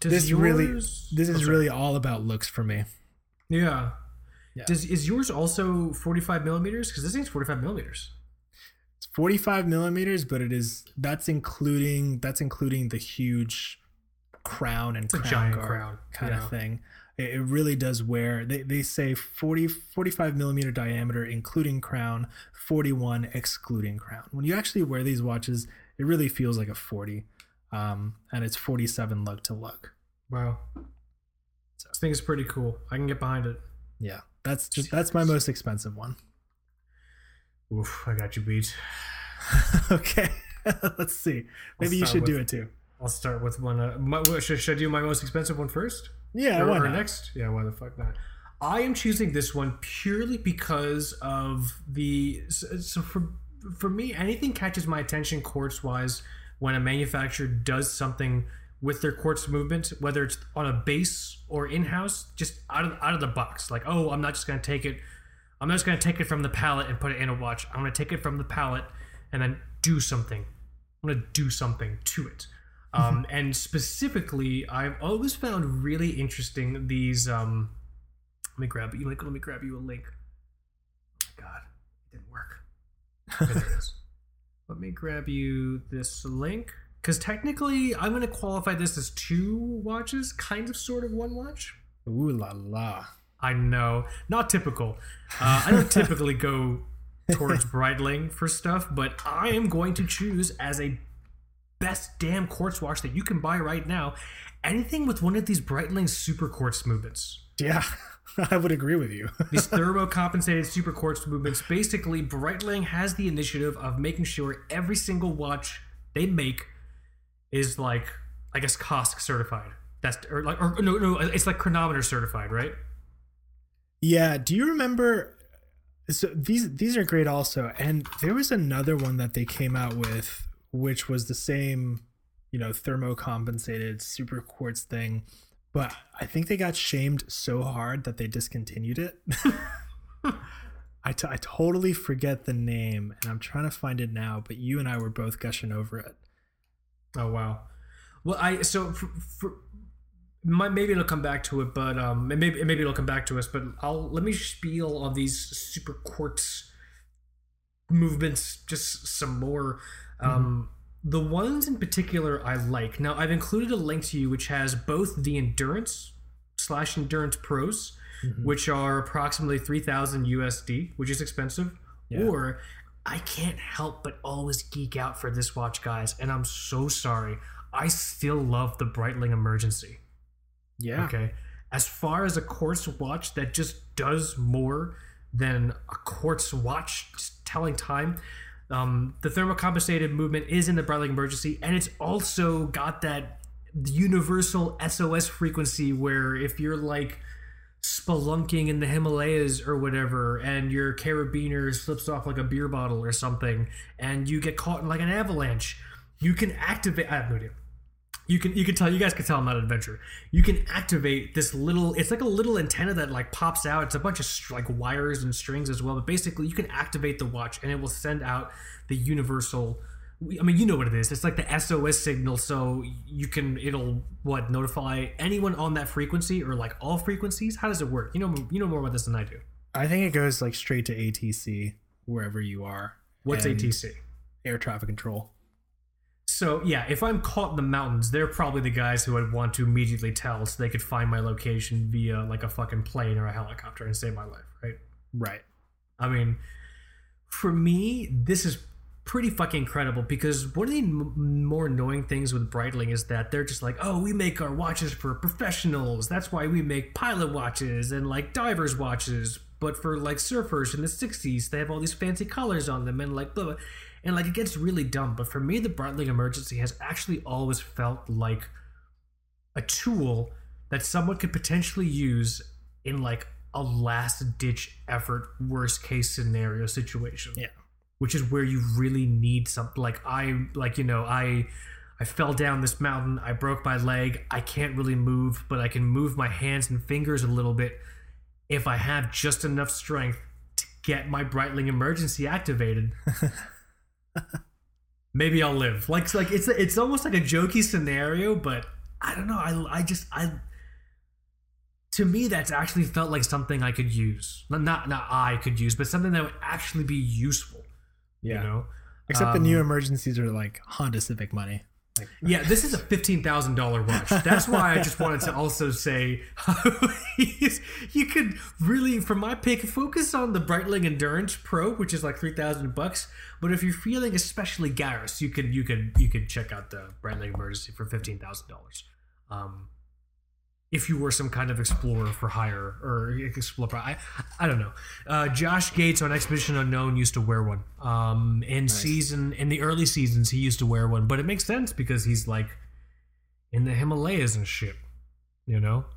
Does this really this Oh, is sorry. really all about looks for me yeah. Yeah. Does is yours also forty five millimeters? Because this thing's forty five millimeters. it's 45 millimeters but it is that's including that's including the huge crown and a crown giant crown, kind yeah. of thing it, really does wear they, they say 40 45 millimeter diameter including crown 41 excluding crown when you actually wear these watches it really feels like a 40 um, and it's 47 lug to lug Wow. This thing is pretty cool. I can get behind it. yeah that's just that's my most expensive one Oof, I got you beat. okay let's see maybe you should do it too I'll start with one. Uh, my, should, should I do my most expensive one first? Yeah or, why or next? Yeah, why the fuck not? I am choosing this one purely because of the. So, so for for me, anything catches my attention quartz wise when a manufacturer does something with their quartz movement, whether it's on a base or in house, just out of out of the box. Like, oh, I'm not just gonna take it. I'm not just gonna take it from the palette and put it in a watch. I'm gonna take it from the palette and then do something. I'm gonna do something to it. Um, and specifically, I've always found really interesting these. Um, let me grab you. Like, let me grab you a link. Oh my god, it didn't work. There it is. Let me grab you this link because technically, I'm gonna qualify this as two watches, kind of, sort of one watch. Ooh la la. I know, not typical. Uh, I don't typically go towards Breitling for stuff, but I am going to choose as a best damn quartz watch that you can buy right now. Anything with one of these Breitling super quartz movements. Yeah, I would agree with you. These thermocompensated super quartz movements. Basically, Breitling has the initiative of making sure every single watch they make is like, I guess, COSC certified. That's or like, or no, no, it's like chronometer certified, right? yeah, do you remember? So these these are great also, and there was another one that they came out with, which was the same, you know, thermocompensated super quartz thing, but I think they got shamed so hard that they discontinued it. I, t- I totally forget the name, and I'm trying to find it now. But you and I were both gushing over it. Oh wow. Well, I so for, for my, maybe it'll come back to it, but um, maybe maybe it'll come back to us. But I'll let me spiel on these super quartz movements just some more. Um, the ones in particular I like. Now I've included a link to you which has both the endurance slash endurance pros, which are approximately three thousand USD, which is expensive, Yeah. or I can't help but always geek out for this watch, guys, and I'm so sorry. I still love the Breitling Emergency. Yeah. Okay. As far as a quartz watch that just does more than a quartz watch just telling time, um, the thermocompensated movement is in the Breitling Emergency, and it's also got that universal SOS frequency where if you're like spelunking in the Himalayas or whatever, and your carabiner slips off like a beer bottle or something, and you get caught in like an avalanche, you can activate. I have no idea you can you can tell you guys can tell I'm not an adventurer. You can activate this little. It's like a little antenna that like pops out. It's a bunch of str- like wires and strings as well. But basically, you can activate the watch and it will send out the universal. I mean, you know what it is. It's like the SOS signal. So you can it'll what notify anyone on that frequency or like all frequencies. How does it work? You know you know more about this than I do. I think it goes like straight to ATC wherever you are. What's ATC? Air traffic control. So yeah, if I'm caught in the mountains, they're probably the guys who I'd want to immediately tell, so they could find my location via like a fucking plane or a helicopter and save my life, right? Right. I mean, for me, this is pretty fucking incredible because one of the m- more annoying things with Breitling is that they're just like, oh, we make our watches for professionals. That's why we make pilot watches and like divers watches. But for like surfers in the 60s, they have all these fancy colors on them and like blah, blah. And like it gets really dumb. But for me, the Breitling Emergency has actually always felt like a tool that someone could potentially use in like a last ditch effort, worst case scenario situation. Yeah. Which is where you really need something like I like you know I I fell down this mountain, I broke my leg, I can't really move, but I can move my hands and fingers a little bit if I have just enough strength to get my Breitling emergency activated. Maybe I'll live. Like like it's it's almost like a jokey scenario, but I don't know. I I just I to me that's actually felt like something I could use. Not not I could use, but something that would actually be useful. Yeah. You know? Except the Um, new emergencies are like Honda Civic money. Like, Yeah, this is a fifteen thousand dollar watch. That's why I just wanted to also say you could really, for my pick, focus on the Breitling Endurance Pro, which is like three thousand bucks. But if you're feeling especially garrus, you could you could you could check out the Breitling Emergency for fifteen thousand dollars. Um, If you were some kind of explorer for hire or explorer, I I don't know. Uh, Josh Gates on Expedition Unknown used to wear one. Um, in season in the early seasons, he used to wear one, but it makes sense because he's like in the Himalayas and shit. You know.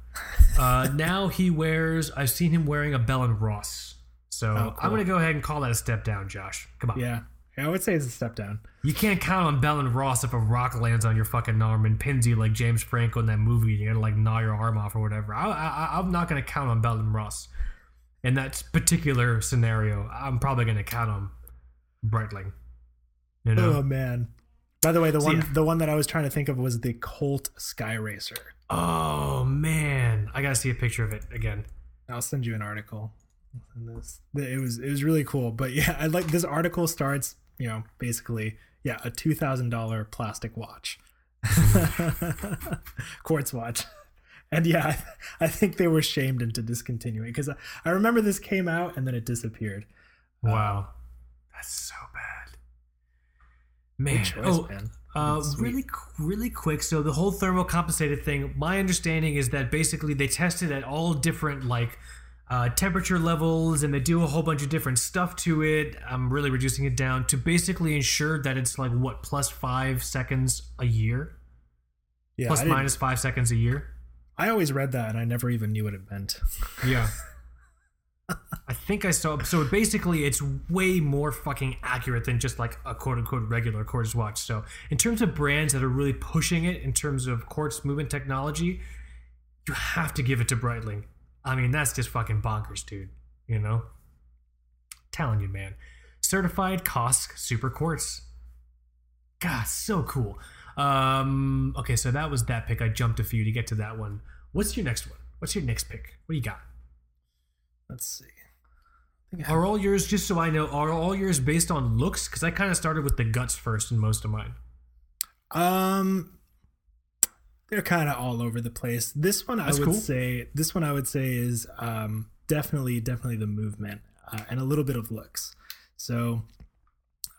Uh, now he wears. I've seen him wearing a Bell and Ross. So Oh, cool. I'm gonna go ahead and call that a step down, Josh. Come on. yeah. Yeah, I would say it's a step down. You can't count on Bell and Ross if a rock lands on your fucking arm and pins you like James Franco in that movie. and You gotta like gnaw your arm off or whatever. I, I, I'm not gonna count on Bell and Ross in that particular scenario. I'm probably gonna count on Breitling. You know? Oh man. By the way, the So, one yeah. the one that I was trying to think of was the Colt Sky Racer. Oh man, I gotta see a picture of it again. I'll send you an article. It was it was really cool. But yeah, I like this article starts, you know, basically, yeah, a two thousand dollar plastic watch, quartz watch, and yeah, I, I think they were shamed into discontinuing because I, I remember this came out and then it disappeared. Wow, that's so bad. Man, choice, oh, man. Uh, really, really quick. So the whole thermal compensated thing. My understanding is that basically they tested at all different like uh, temperature levels, and they do a whole bunch of different stuff to it. I'm really reducing it down to basically ensure that it's like what plus five seconds a year, Yeah, plus minus five seconds a year. I always read that and I never even knew what it meant. Yeah. I think I saw. So basically, it's way more fucking accurate than just like a quote unquote regular quartz watch. So, in terms of brands that are really pushing it in terms of quartz movement technology, you have to give it to Breitling. I mean, that's just fucking bonkers, dude. You know? Telling you, man. Certified COSC Super Quartz. God, so cool. Um, okay, so that was that pick. I jumped a few to get to that one. What's your next one? What's your next pick? What do you got? Let's see. I think I Are all yours, just so I know, are all yours based on looks? Because I kind of started with the guts first in most of mine. Um, they're kind of all over the place. This one I would cool. say. This one I would say is um definitely definitely the movement uh, and a little bit of looks. So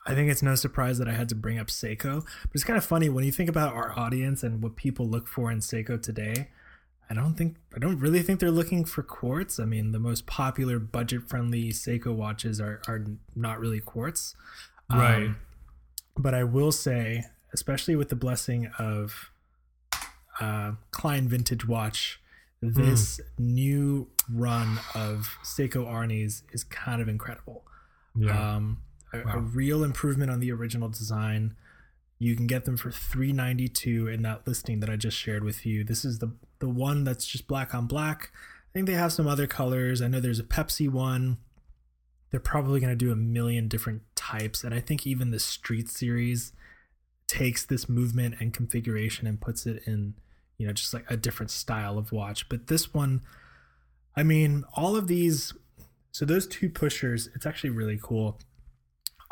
I think it's no surprise that I had to bring up Seiko. But it's kind of funny when you think about our audience and what people look for in Seiko today. I don't think I don't really think they're looking for quartz. I mean, the most popular budget-friendly Seiko watches are are not really quartz. Right. Um, but I will say, especially with the blessing of uh, Klein Vintage Watch, this new run of Seiko Arnies is kind of incredible. Um, a, a real improvement on the original design. You can get them for three ninety two in that listing that I just shared with you. This is the the one that's just black on black. I think they have some other colors. I know there's a Pepsi one. They're probably going to do a million different types, and I think even the Street series takes this movement and configuration and puts it in, you know, just like a different style of watch. But this one, I mean, all of these. So those two pushers, it's actually really cool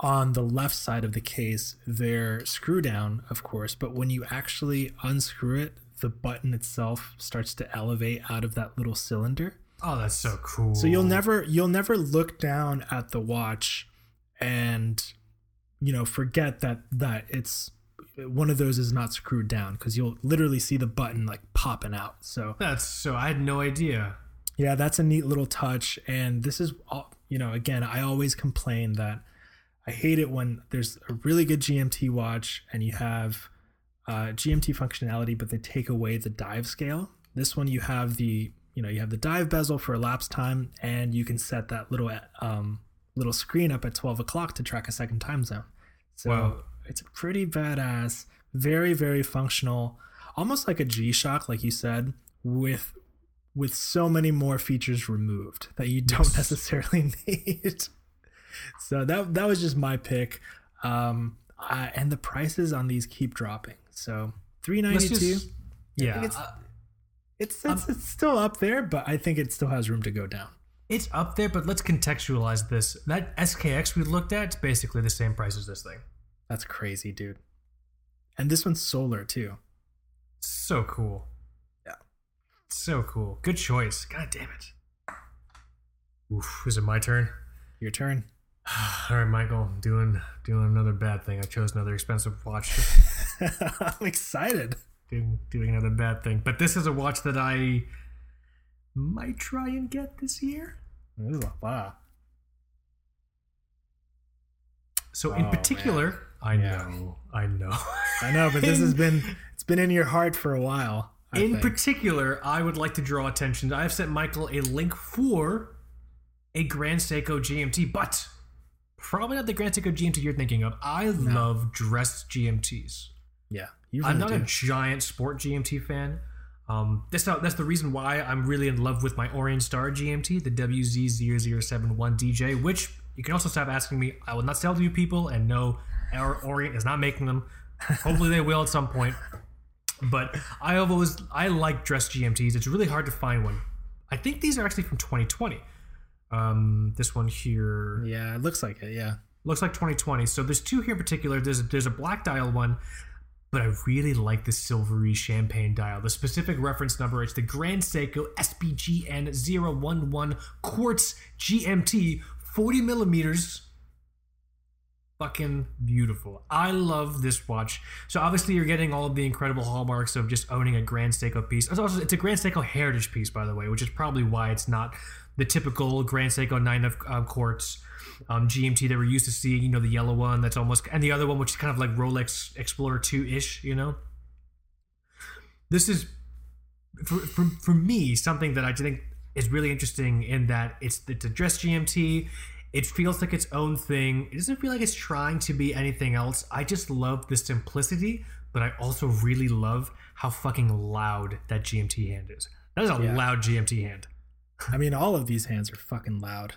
on the left side of the case, they're screw down, of course, but when you actually unscrew it, the button itself starts to elevate out of that little cylinder. Oh, that's so cool. So you'll never you'll never look down at the watch and you know forget that that it's one of those is not screwed down because you'll literally see the button like popping out. So That's so. I had no idea. yeah, that's a neat little touch. And this is, you know, again, I always complain that I hate it when there's a really good GMT watch and you have uh, GMT functionality, but they take away the dive scale. This one you have the you know you have the dive bezel for elapsed time, and you can set that little um, little screen up at 12 o'clock to track a second time zone. So Wow. It's a pretty badass, very very functional, almost like a G Shock, like you said, with with so many more features removed that you don't necessarily need. so that that was just my pick. Um, I, and the prices on these keep dropping. So three ninety two. Let's two. just, yeah, it's- uh, It's it's, it's still up there, but I think it still has room to go down. it's up there. But let's contextualize this. That SKX we looked at, it's basically the same price as this thing. That's crazy, dude. And this one's solar too. So cool. Yeah. So cool. Good choice. God damn it. Oof. Is it my turn? Your turn. All right, Michael. Doing doing another bad thing. I chose another expensive watch. I'm excited. doing doing another bad thing. But this is a watch that I might try and get this year. Wow. So in Oh, particular, I Yeah. know, I know. I know, but this has been it's been in your heart for a while. I in think. particular, I would like to draw attention. I have sent Michael a link for a Grand Seiko GMT, but probably not the Grand Seiko GMT you're thinking of. I love dressed GMTs. yeah, you I'm really not a giant sport GMT fan. Um, that's not, that's the reason why I'm really in love with my Orient Star GMT, the WZ0071 DJ, which you can also stop asking me. I will not sell to you people, and no, our Orient is not making them. Hopefully, they will at some point. But I have always I like dress GMTs. It's really hard to find one. I think these are actually from 2020. Um, this one here Yeah, it looks like it. Yeah. looks like 2020. So there's two here in particular. There's there's a black dial one, but I really like the silvery champagne dial. The specific reference number it's the Grand Seiko SBGN 011 quartz GMT 40 millimeters. Fucking beautiful. I love this watch. So obviously you're getting all of the incredible hallmarks of just owning a Grand Seiko piece. It's also it's a Grand Seiko heritage piece, by the way, which is probably why it's not the typical Grand Seiko 9 of uh, quartz um, GMT that we're used to seeing. You know, the yellow one that's almost, and the other one which is kind of like Rolex Explorer 2 ish. You know, this is for, for for me something that I think is really interesting in that it's it's a dress GMT. It feels like its own thing. It doesn't feel like it's trying to be anything else. I just love the simplicity, but I also really love how fucking loud that GMT hand is. That is a Yeah. loud GMT hand. I mean, all of these hands are fucking loud.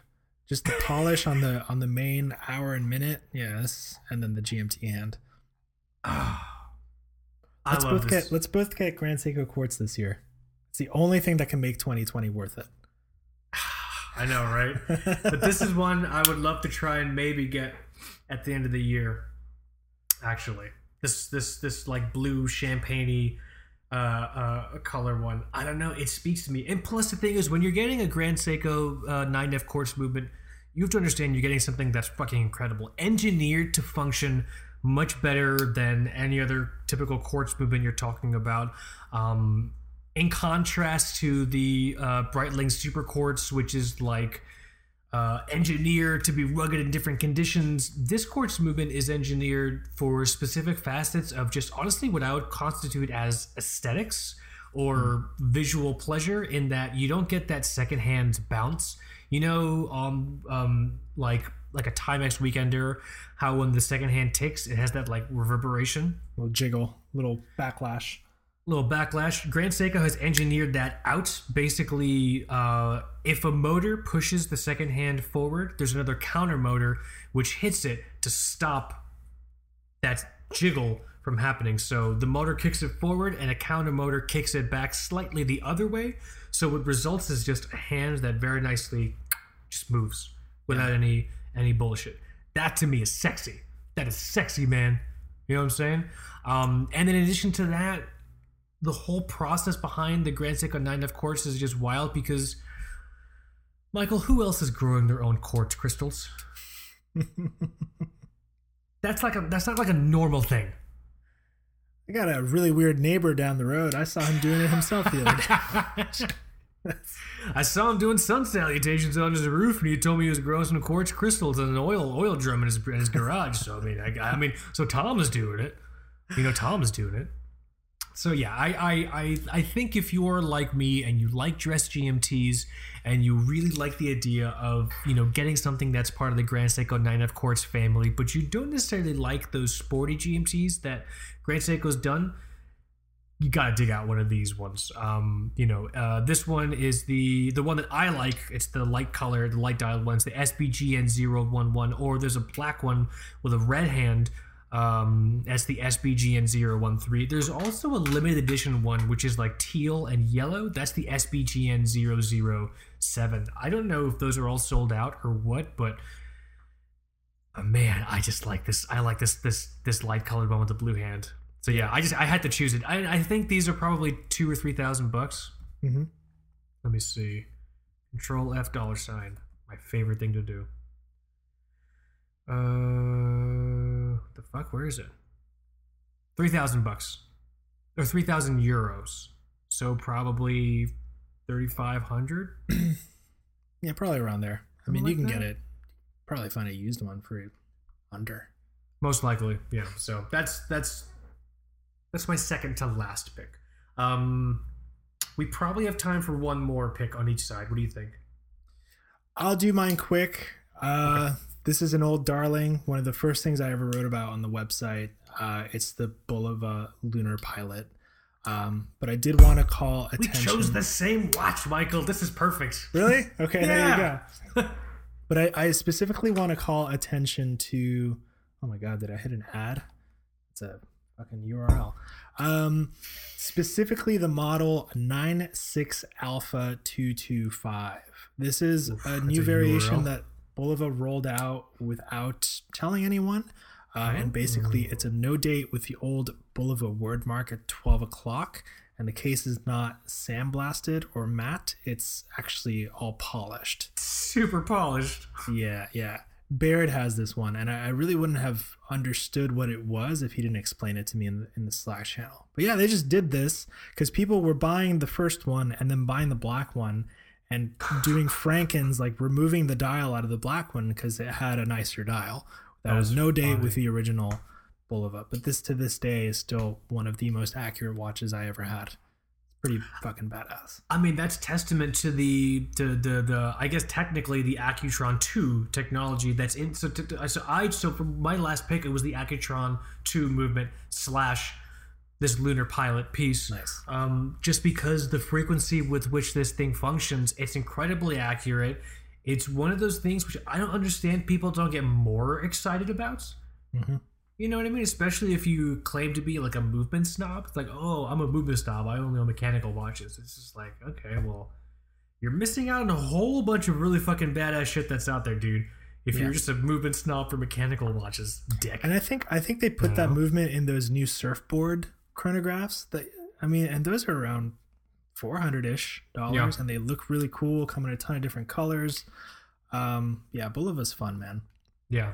Just the polish on the on the main hour and minute, yes, and then the GMT hand. Ah. I Let's both this. get let's both get Grand Seiko Quartz this year. It's the only thing that can make 2020 worth it. I know, right? but this is one I would love to try and maybe get at the end of the year. Actually, this this this like blue champagne uh, uh, color one. I don't know. It speaks to me. And plus, the thing is, when you're getting a Grand Seiko uh, 9F quartz movement, you have to understand you're getting something that's fucking incredible, engineered to function much better than any other typical quartz movement you're talking about. Um, in contrast to the uh, Breitling Super Quartz, which is like uh, engineered to be rugged in different conditions, this quartz movement is engineered for specific facets of just honestly what I would constitute as aesthetics or visual pleasure. In that you don't get that secondhand bounce. You know, um, um, like like a Timex Weekender, how when the second hand ticks, it has that like reverberation little jiggle, little backlash. Little backlash. Grand Seiko has engineered that out. Basically, uh, if a motor pushes the second hand forward, there's another counter motor which hits it to stop that jiggle from happening. So the motor kicks it forward, and a counter motor kicks it back slightly the other way. So what results is just a hand that very nicely just moves without any any bullshit. That to me is sexy. That is sexy, man. You know what I'm saying? Um, and in addition to that, the whole process behind the Grand Seiko 9F quartz is just wild because Michael, who else is growing their own quartz crystals? that's like a that's not like a normal thing. I got a really weird neighbor down the road. I saw him doing it himself the other day. I saw him doing sun salutations on his roof, and he told me he was growing some quartz crystals in an oil oil drum in his, in his garage. So I mean, I, I mean, so Tom is doing it. You know, Tom's doing it. So yeah, I, I I I think if you're like me and you like dress GMTs and you really like the idea of you know getting something that's part of the Grand Seiko 9F Quartz family, but you don't necessarily like those sporty GMTs that Grand Seiko's done, you gotta dig out one of these ones. Um, you know, uh, this one is the the one that I like. It's the light color, the light dialed ones, the SBGN 011, or there's a black one with a red hand. Um, that's the SBGN 013. There's also a limited edition one which is like teal and yellow. That's the SBGN 007. I don't know if those are all sold out or what, but uh, man, I just like this. I like this this this light colored one with the blue hand. So yeah, I just I had to choose it. I, I think these are probably two or three thousand bucks. Mm-hmm. Let me see. Control F dollar sign. My favorite thing to do. Uh, the fuck? Where is it? Three thousand bucks, or three thousand euros. So probably thirty five hundred. Yeah, probably around there. I mean, Something you can like get it. Probably find a used one for under. Most likely, yeah. So that's that's that's my second to last pick. Um, we probably have time for one more pick on each side. What do you think? I'll do mine quick. Uh, This is an old darling. One of the first things I ever wrote about on the website. Uh, it's the Bulova Lunar Pilot. Um, but I did want to call attention. We chose the same watch, Michael. This is perfect. Really? Okay, Yeah. there you go. but I, I specifically want to call attention to. Oh my god, did I hit an ad? It's a fucking URL. Um, specifically the model 96 Alpha 225. This is Oof, a new variation URL. that Bulova rolled out without telling anyone. Uh, and basically, Oh. it's a no date with the old Bulova word mark at 12 o'clock. And the case is not sandblasted or matte, it's actually all polished. Super polished. Yeah, yeah. Barrett has this one, and I I really wouldn't have understood what it was if he didn't explain it to me in the, in the Slack channel. But yeah, they just did this because people were buying the first one and then buying the black one and doing Frankens, like removing the dial out of the black one because it had a nicer dial. That was That's no date with the original Bulova. But this to this day is still one of the most accurate watches I ever had. Pretty fucking badass. I mean, that's testament to the to the the I guess technically the Accutron 2 technology that's in. So, so I so for my last pick it was the Accutron 2 movement slash this lunar pilot piece. Nice. Um, just because the frequency with which this thing functions, it's incredibly accurate. It's one of those things which I don't understand. People don't get more excited about. Mhm. You know what I mean? Especially if you claim to be like a movement snob. It's like, oh, I'm a movement snob. I only own mechanical watches. It's just like, okay, well, you're missing out on a whole bunch of really fucking badass shit that's out there, dude. If Yeah. you're just a movement snob for mechanical watches, dick. And I think I think they put that movement in those new surfboard chronographs. That I mean, and those are around four hundred ish dollars, Yeah. and they look really cool. Come in a ton of different colors. Um, yeah, Bulova's fun, man. Yeah,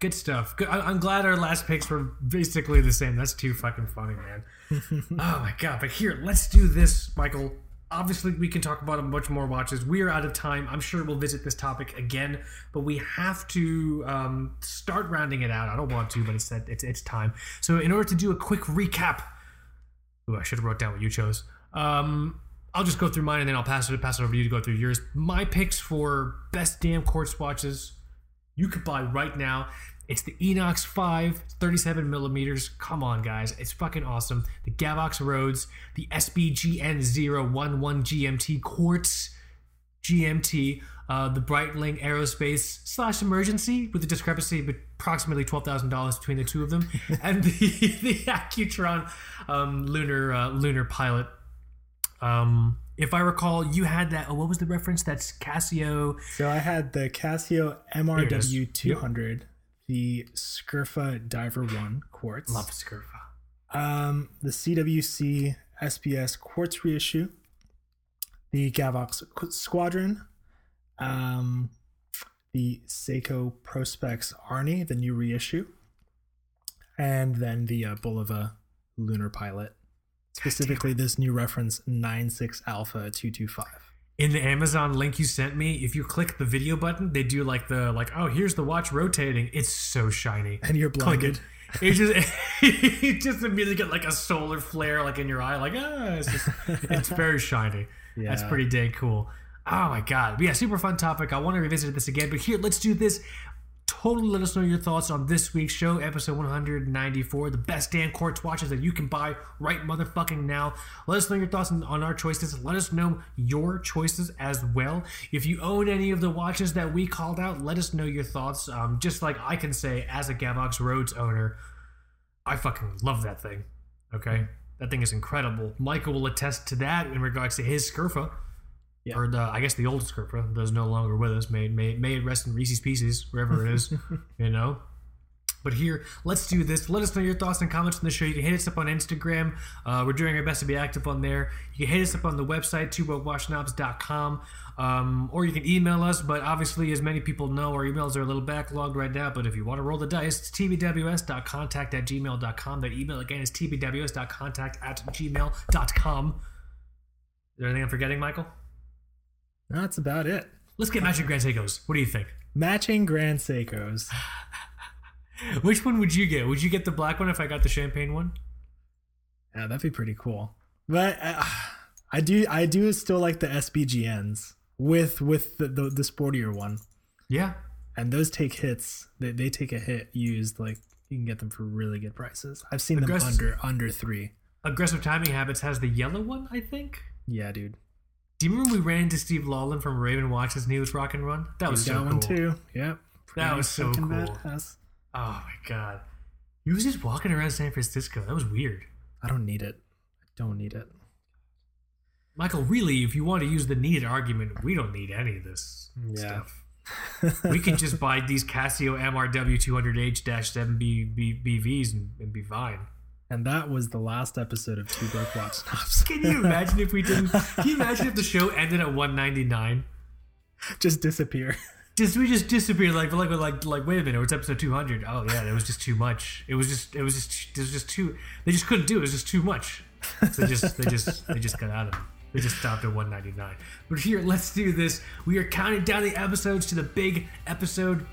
good stuff. Good. I, I'm glad our last picks were basically the same. That's too fucking funny, man. oh my god! But here, let's do this, Michael. Obviously, we can talk about a bunch more watches. We are out of time. I'm sure we'll visit this topic again, but we have to um, start rounding it out. I don't want to, but it's it's it's time. So, in order to do a quick recap, ooh, I should have wrote down what you chose. Um, I'll just go through mine and then I'll pass it pass it over to you to go through yours. My picks for best damn quartz watches you could buy right now. It's the INOX 5, 37 millimeters. Come on, guys. It's fucking awesome. The Gavox Rhodes, the SBGN 011 GMT Quartz GMT, uh, the Breitling Aerospace slash Emergency with the discrepancy of approximately $12,000 between the two of them, and the, the Accutron um, Lunar, uh, Lunar Pilot. Um, if I recall, you had that. Oh, what was the reference? That's Casio. So I had the Casio. MRW two hundred, the Scurfa Diver One quartz, Love Scurfa. um, the CWC SBS quartz reissue, the Gavox Squadron, um, the Seiko Prospex Arnie, the new reissue, and then the uh, Bulova Lunar Pilot. Specifically, this new reference 96 Alpha 225. in the Amazon link you sent me, if you click the video button, they do like the like, oh, here's the watch rotating. It's so shiny. And you're blinded. it. just it just immediately get like a solar flare like in your eye, like ah, it's just it's very shiny. Yeah. That's pretty dang cool. Oh my god, yeah, super fun topic. I want to revisit this again, but here, let's do this. Totally let us know your thoughts on this week's show, episode 194, the best Dan Quartz watches that you can buy right motherfucking now. Let us know your thoughts on, our choices. Let us know your choices as well. If you own any of the watches that we called out, let us know your thoughts. Um, just like I can say, as a Gavox Rhodes owner, I fucking love that thing. Okay, that thing is incredible. Michael will attest to that in regards to his Scurfa, Yeah. or the I guess the old Scurfa that's no longer with us. May may may it rest in Reese's Pieces wherever it is, you know. But here, let's do this. Let us know your thoughts and comments on the show. You can hit us up on Instagram. Uh, we're doing our best to be active on there. You can hit us up on the website, twobrokewatchsnobs.com, um, or you can email us. But obviously, as many people know, our emails are a little backlogged right now. But if you want to roll the dice, it's tbws.contact at gmail.com. That email again is tbws.contact at gmail.com. Is there anything I'm forgetting, Michael? That's about it. Let's get matching Grand Seikos. What do you think? Matching Grand Seikos. Which one would you get? Would you get the black one if I got the champagne one? Yeah, that'd be pretty cool. But uh, I do, I do still like the SBGNs with with the, the the sportier one, Yeah, and those take hits. They they take a hit used. Like you can get them for really good prices. I've seen them under under three. Aggressive Timing Habits has the yellow one, I think. Yeah, dude. Do you remember we ran into Steve Lawland from Raven Watches and he was rock and run? That was He's so got cool. one too. Yep. That was so cool. badass. Oh my god. He was just walking around San Francisco. That was weird. I don't need it. I don't need it. Michael, really, if you want to use the needed argument, we don't need any of this Yeah. stuff. we can just buy these Casio MRW 200H-7 B, B, BVs and, and be fine. And that was the last episode of Two Broke Watch Snobs. Can you imagine if we didn't? Can you imagine if the show ended at 199? Just disappear. Just we just disappeared like like like like wait a minute, it's episode 200. Oh yeah, it was just too much. It was just it was just it was just too. They just couldn't do it. It was just too much. So they just they just they just got out of it. They just stopped at 199. But here, let's do this. We are counting down the episodes to the big episode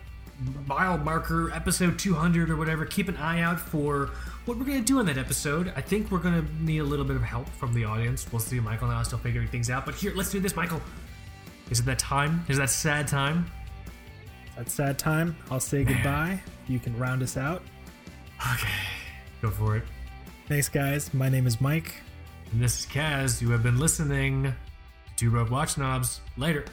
mile marker, episode 200 or whatever. Keep an eye out for what we're gonna do in that episode. I think we're gonna need a little bit of help from the audience. We'll see. Michael and I are still figuring things out. But here, let's do this, Michael. Is it that time? Is that sad time? That sad time. I'll say goodbye. You can round us out. Okay, go for it. Thanks, guys. My name is Mike. And this is Kaz. You have been listening to Two Broke Watch Snobs. Later.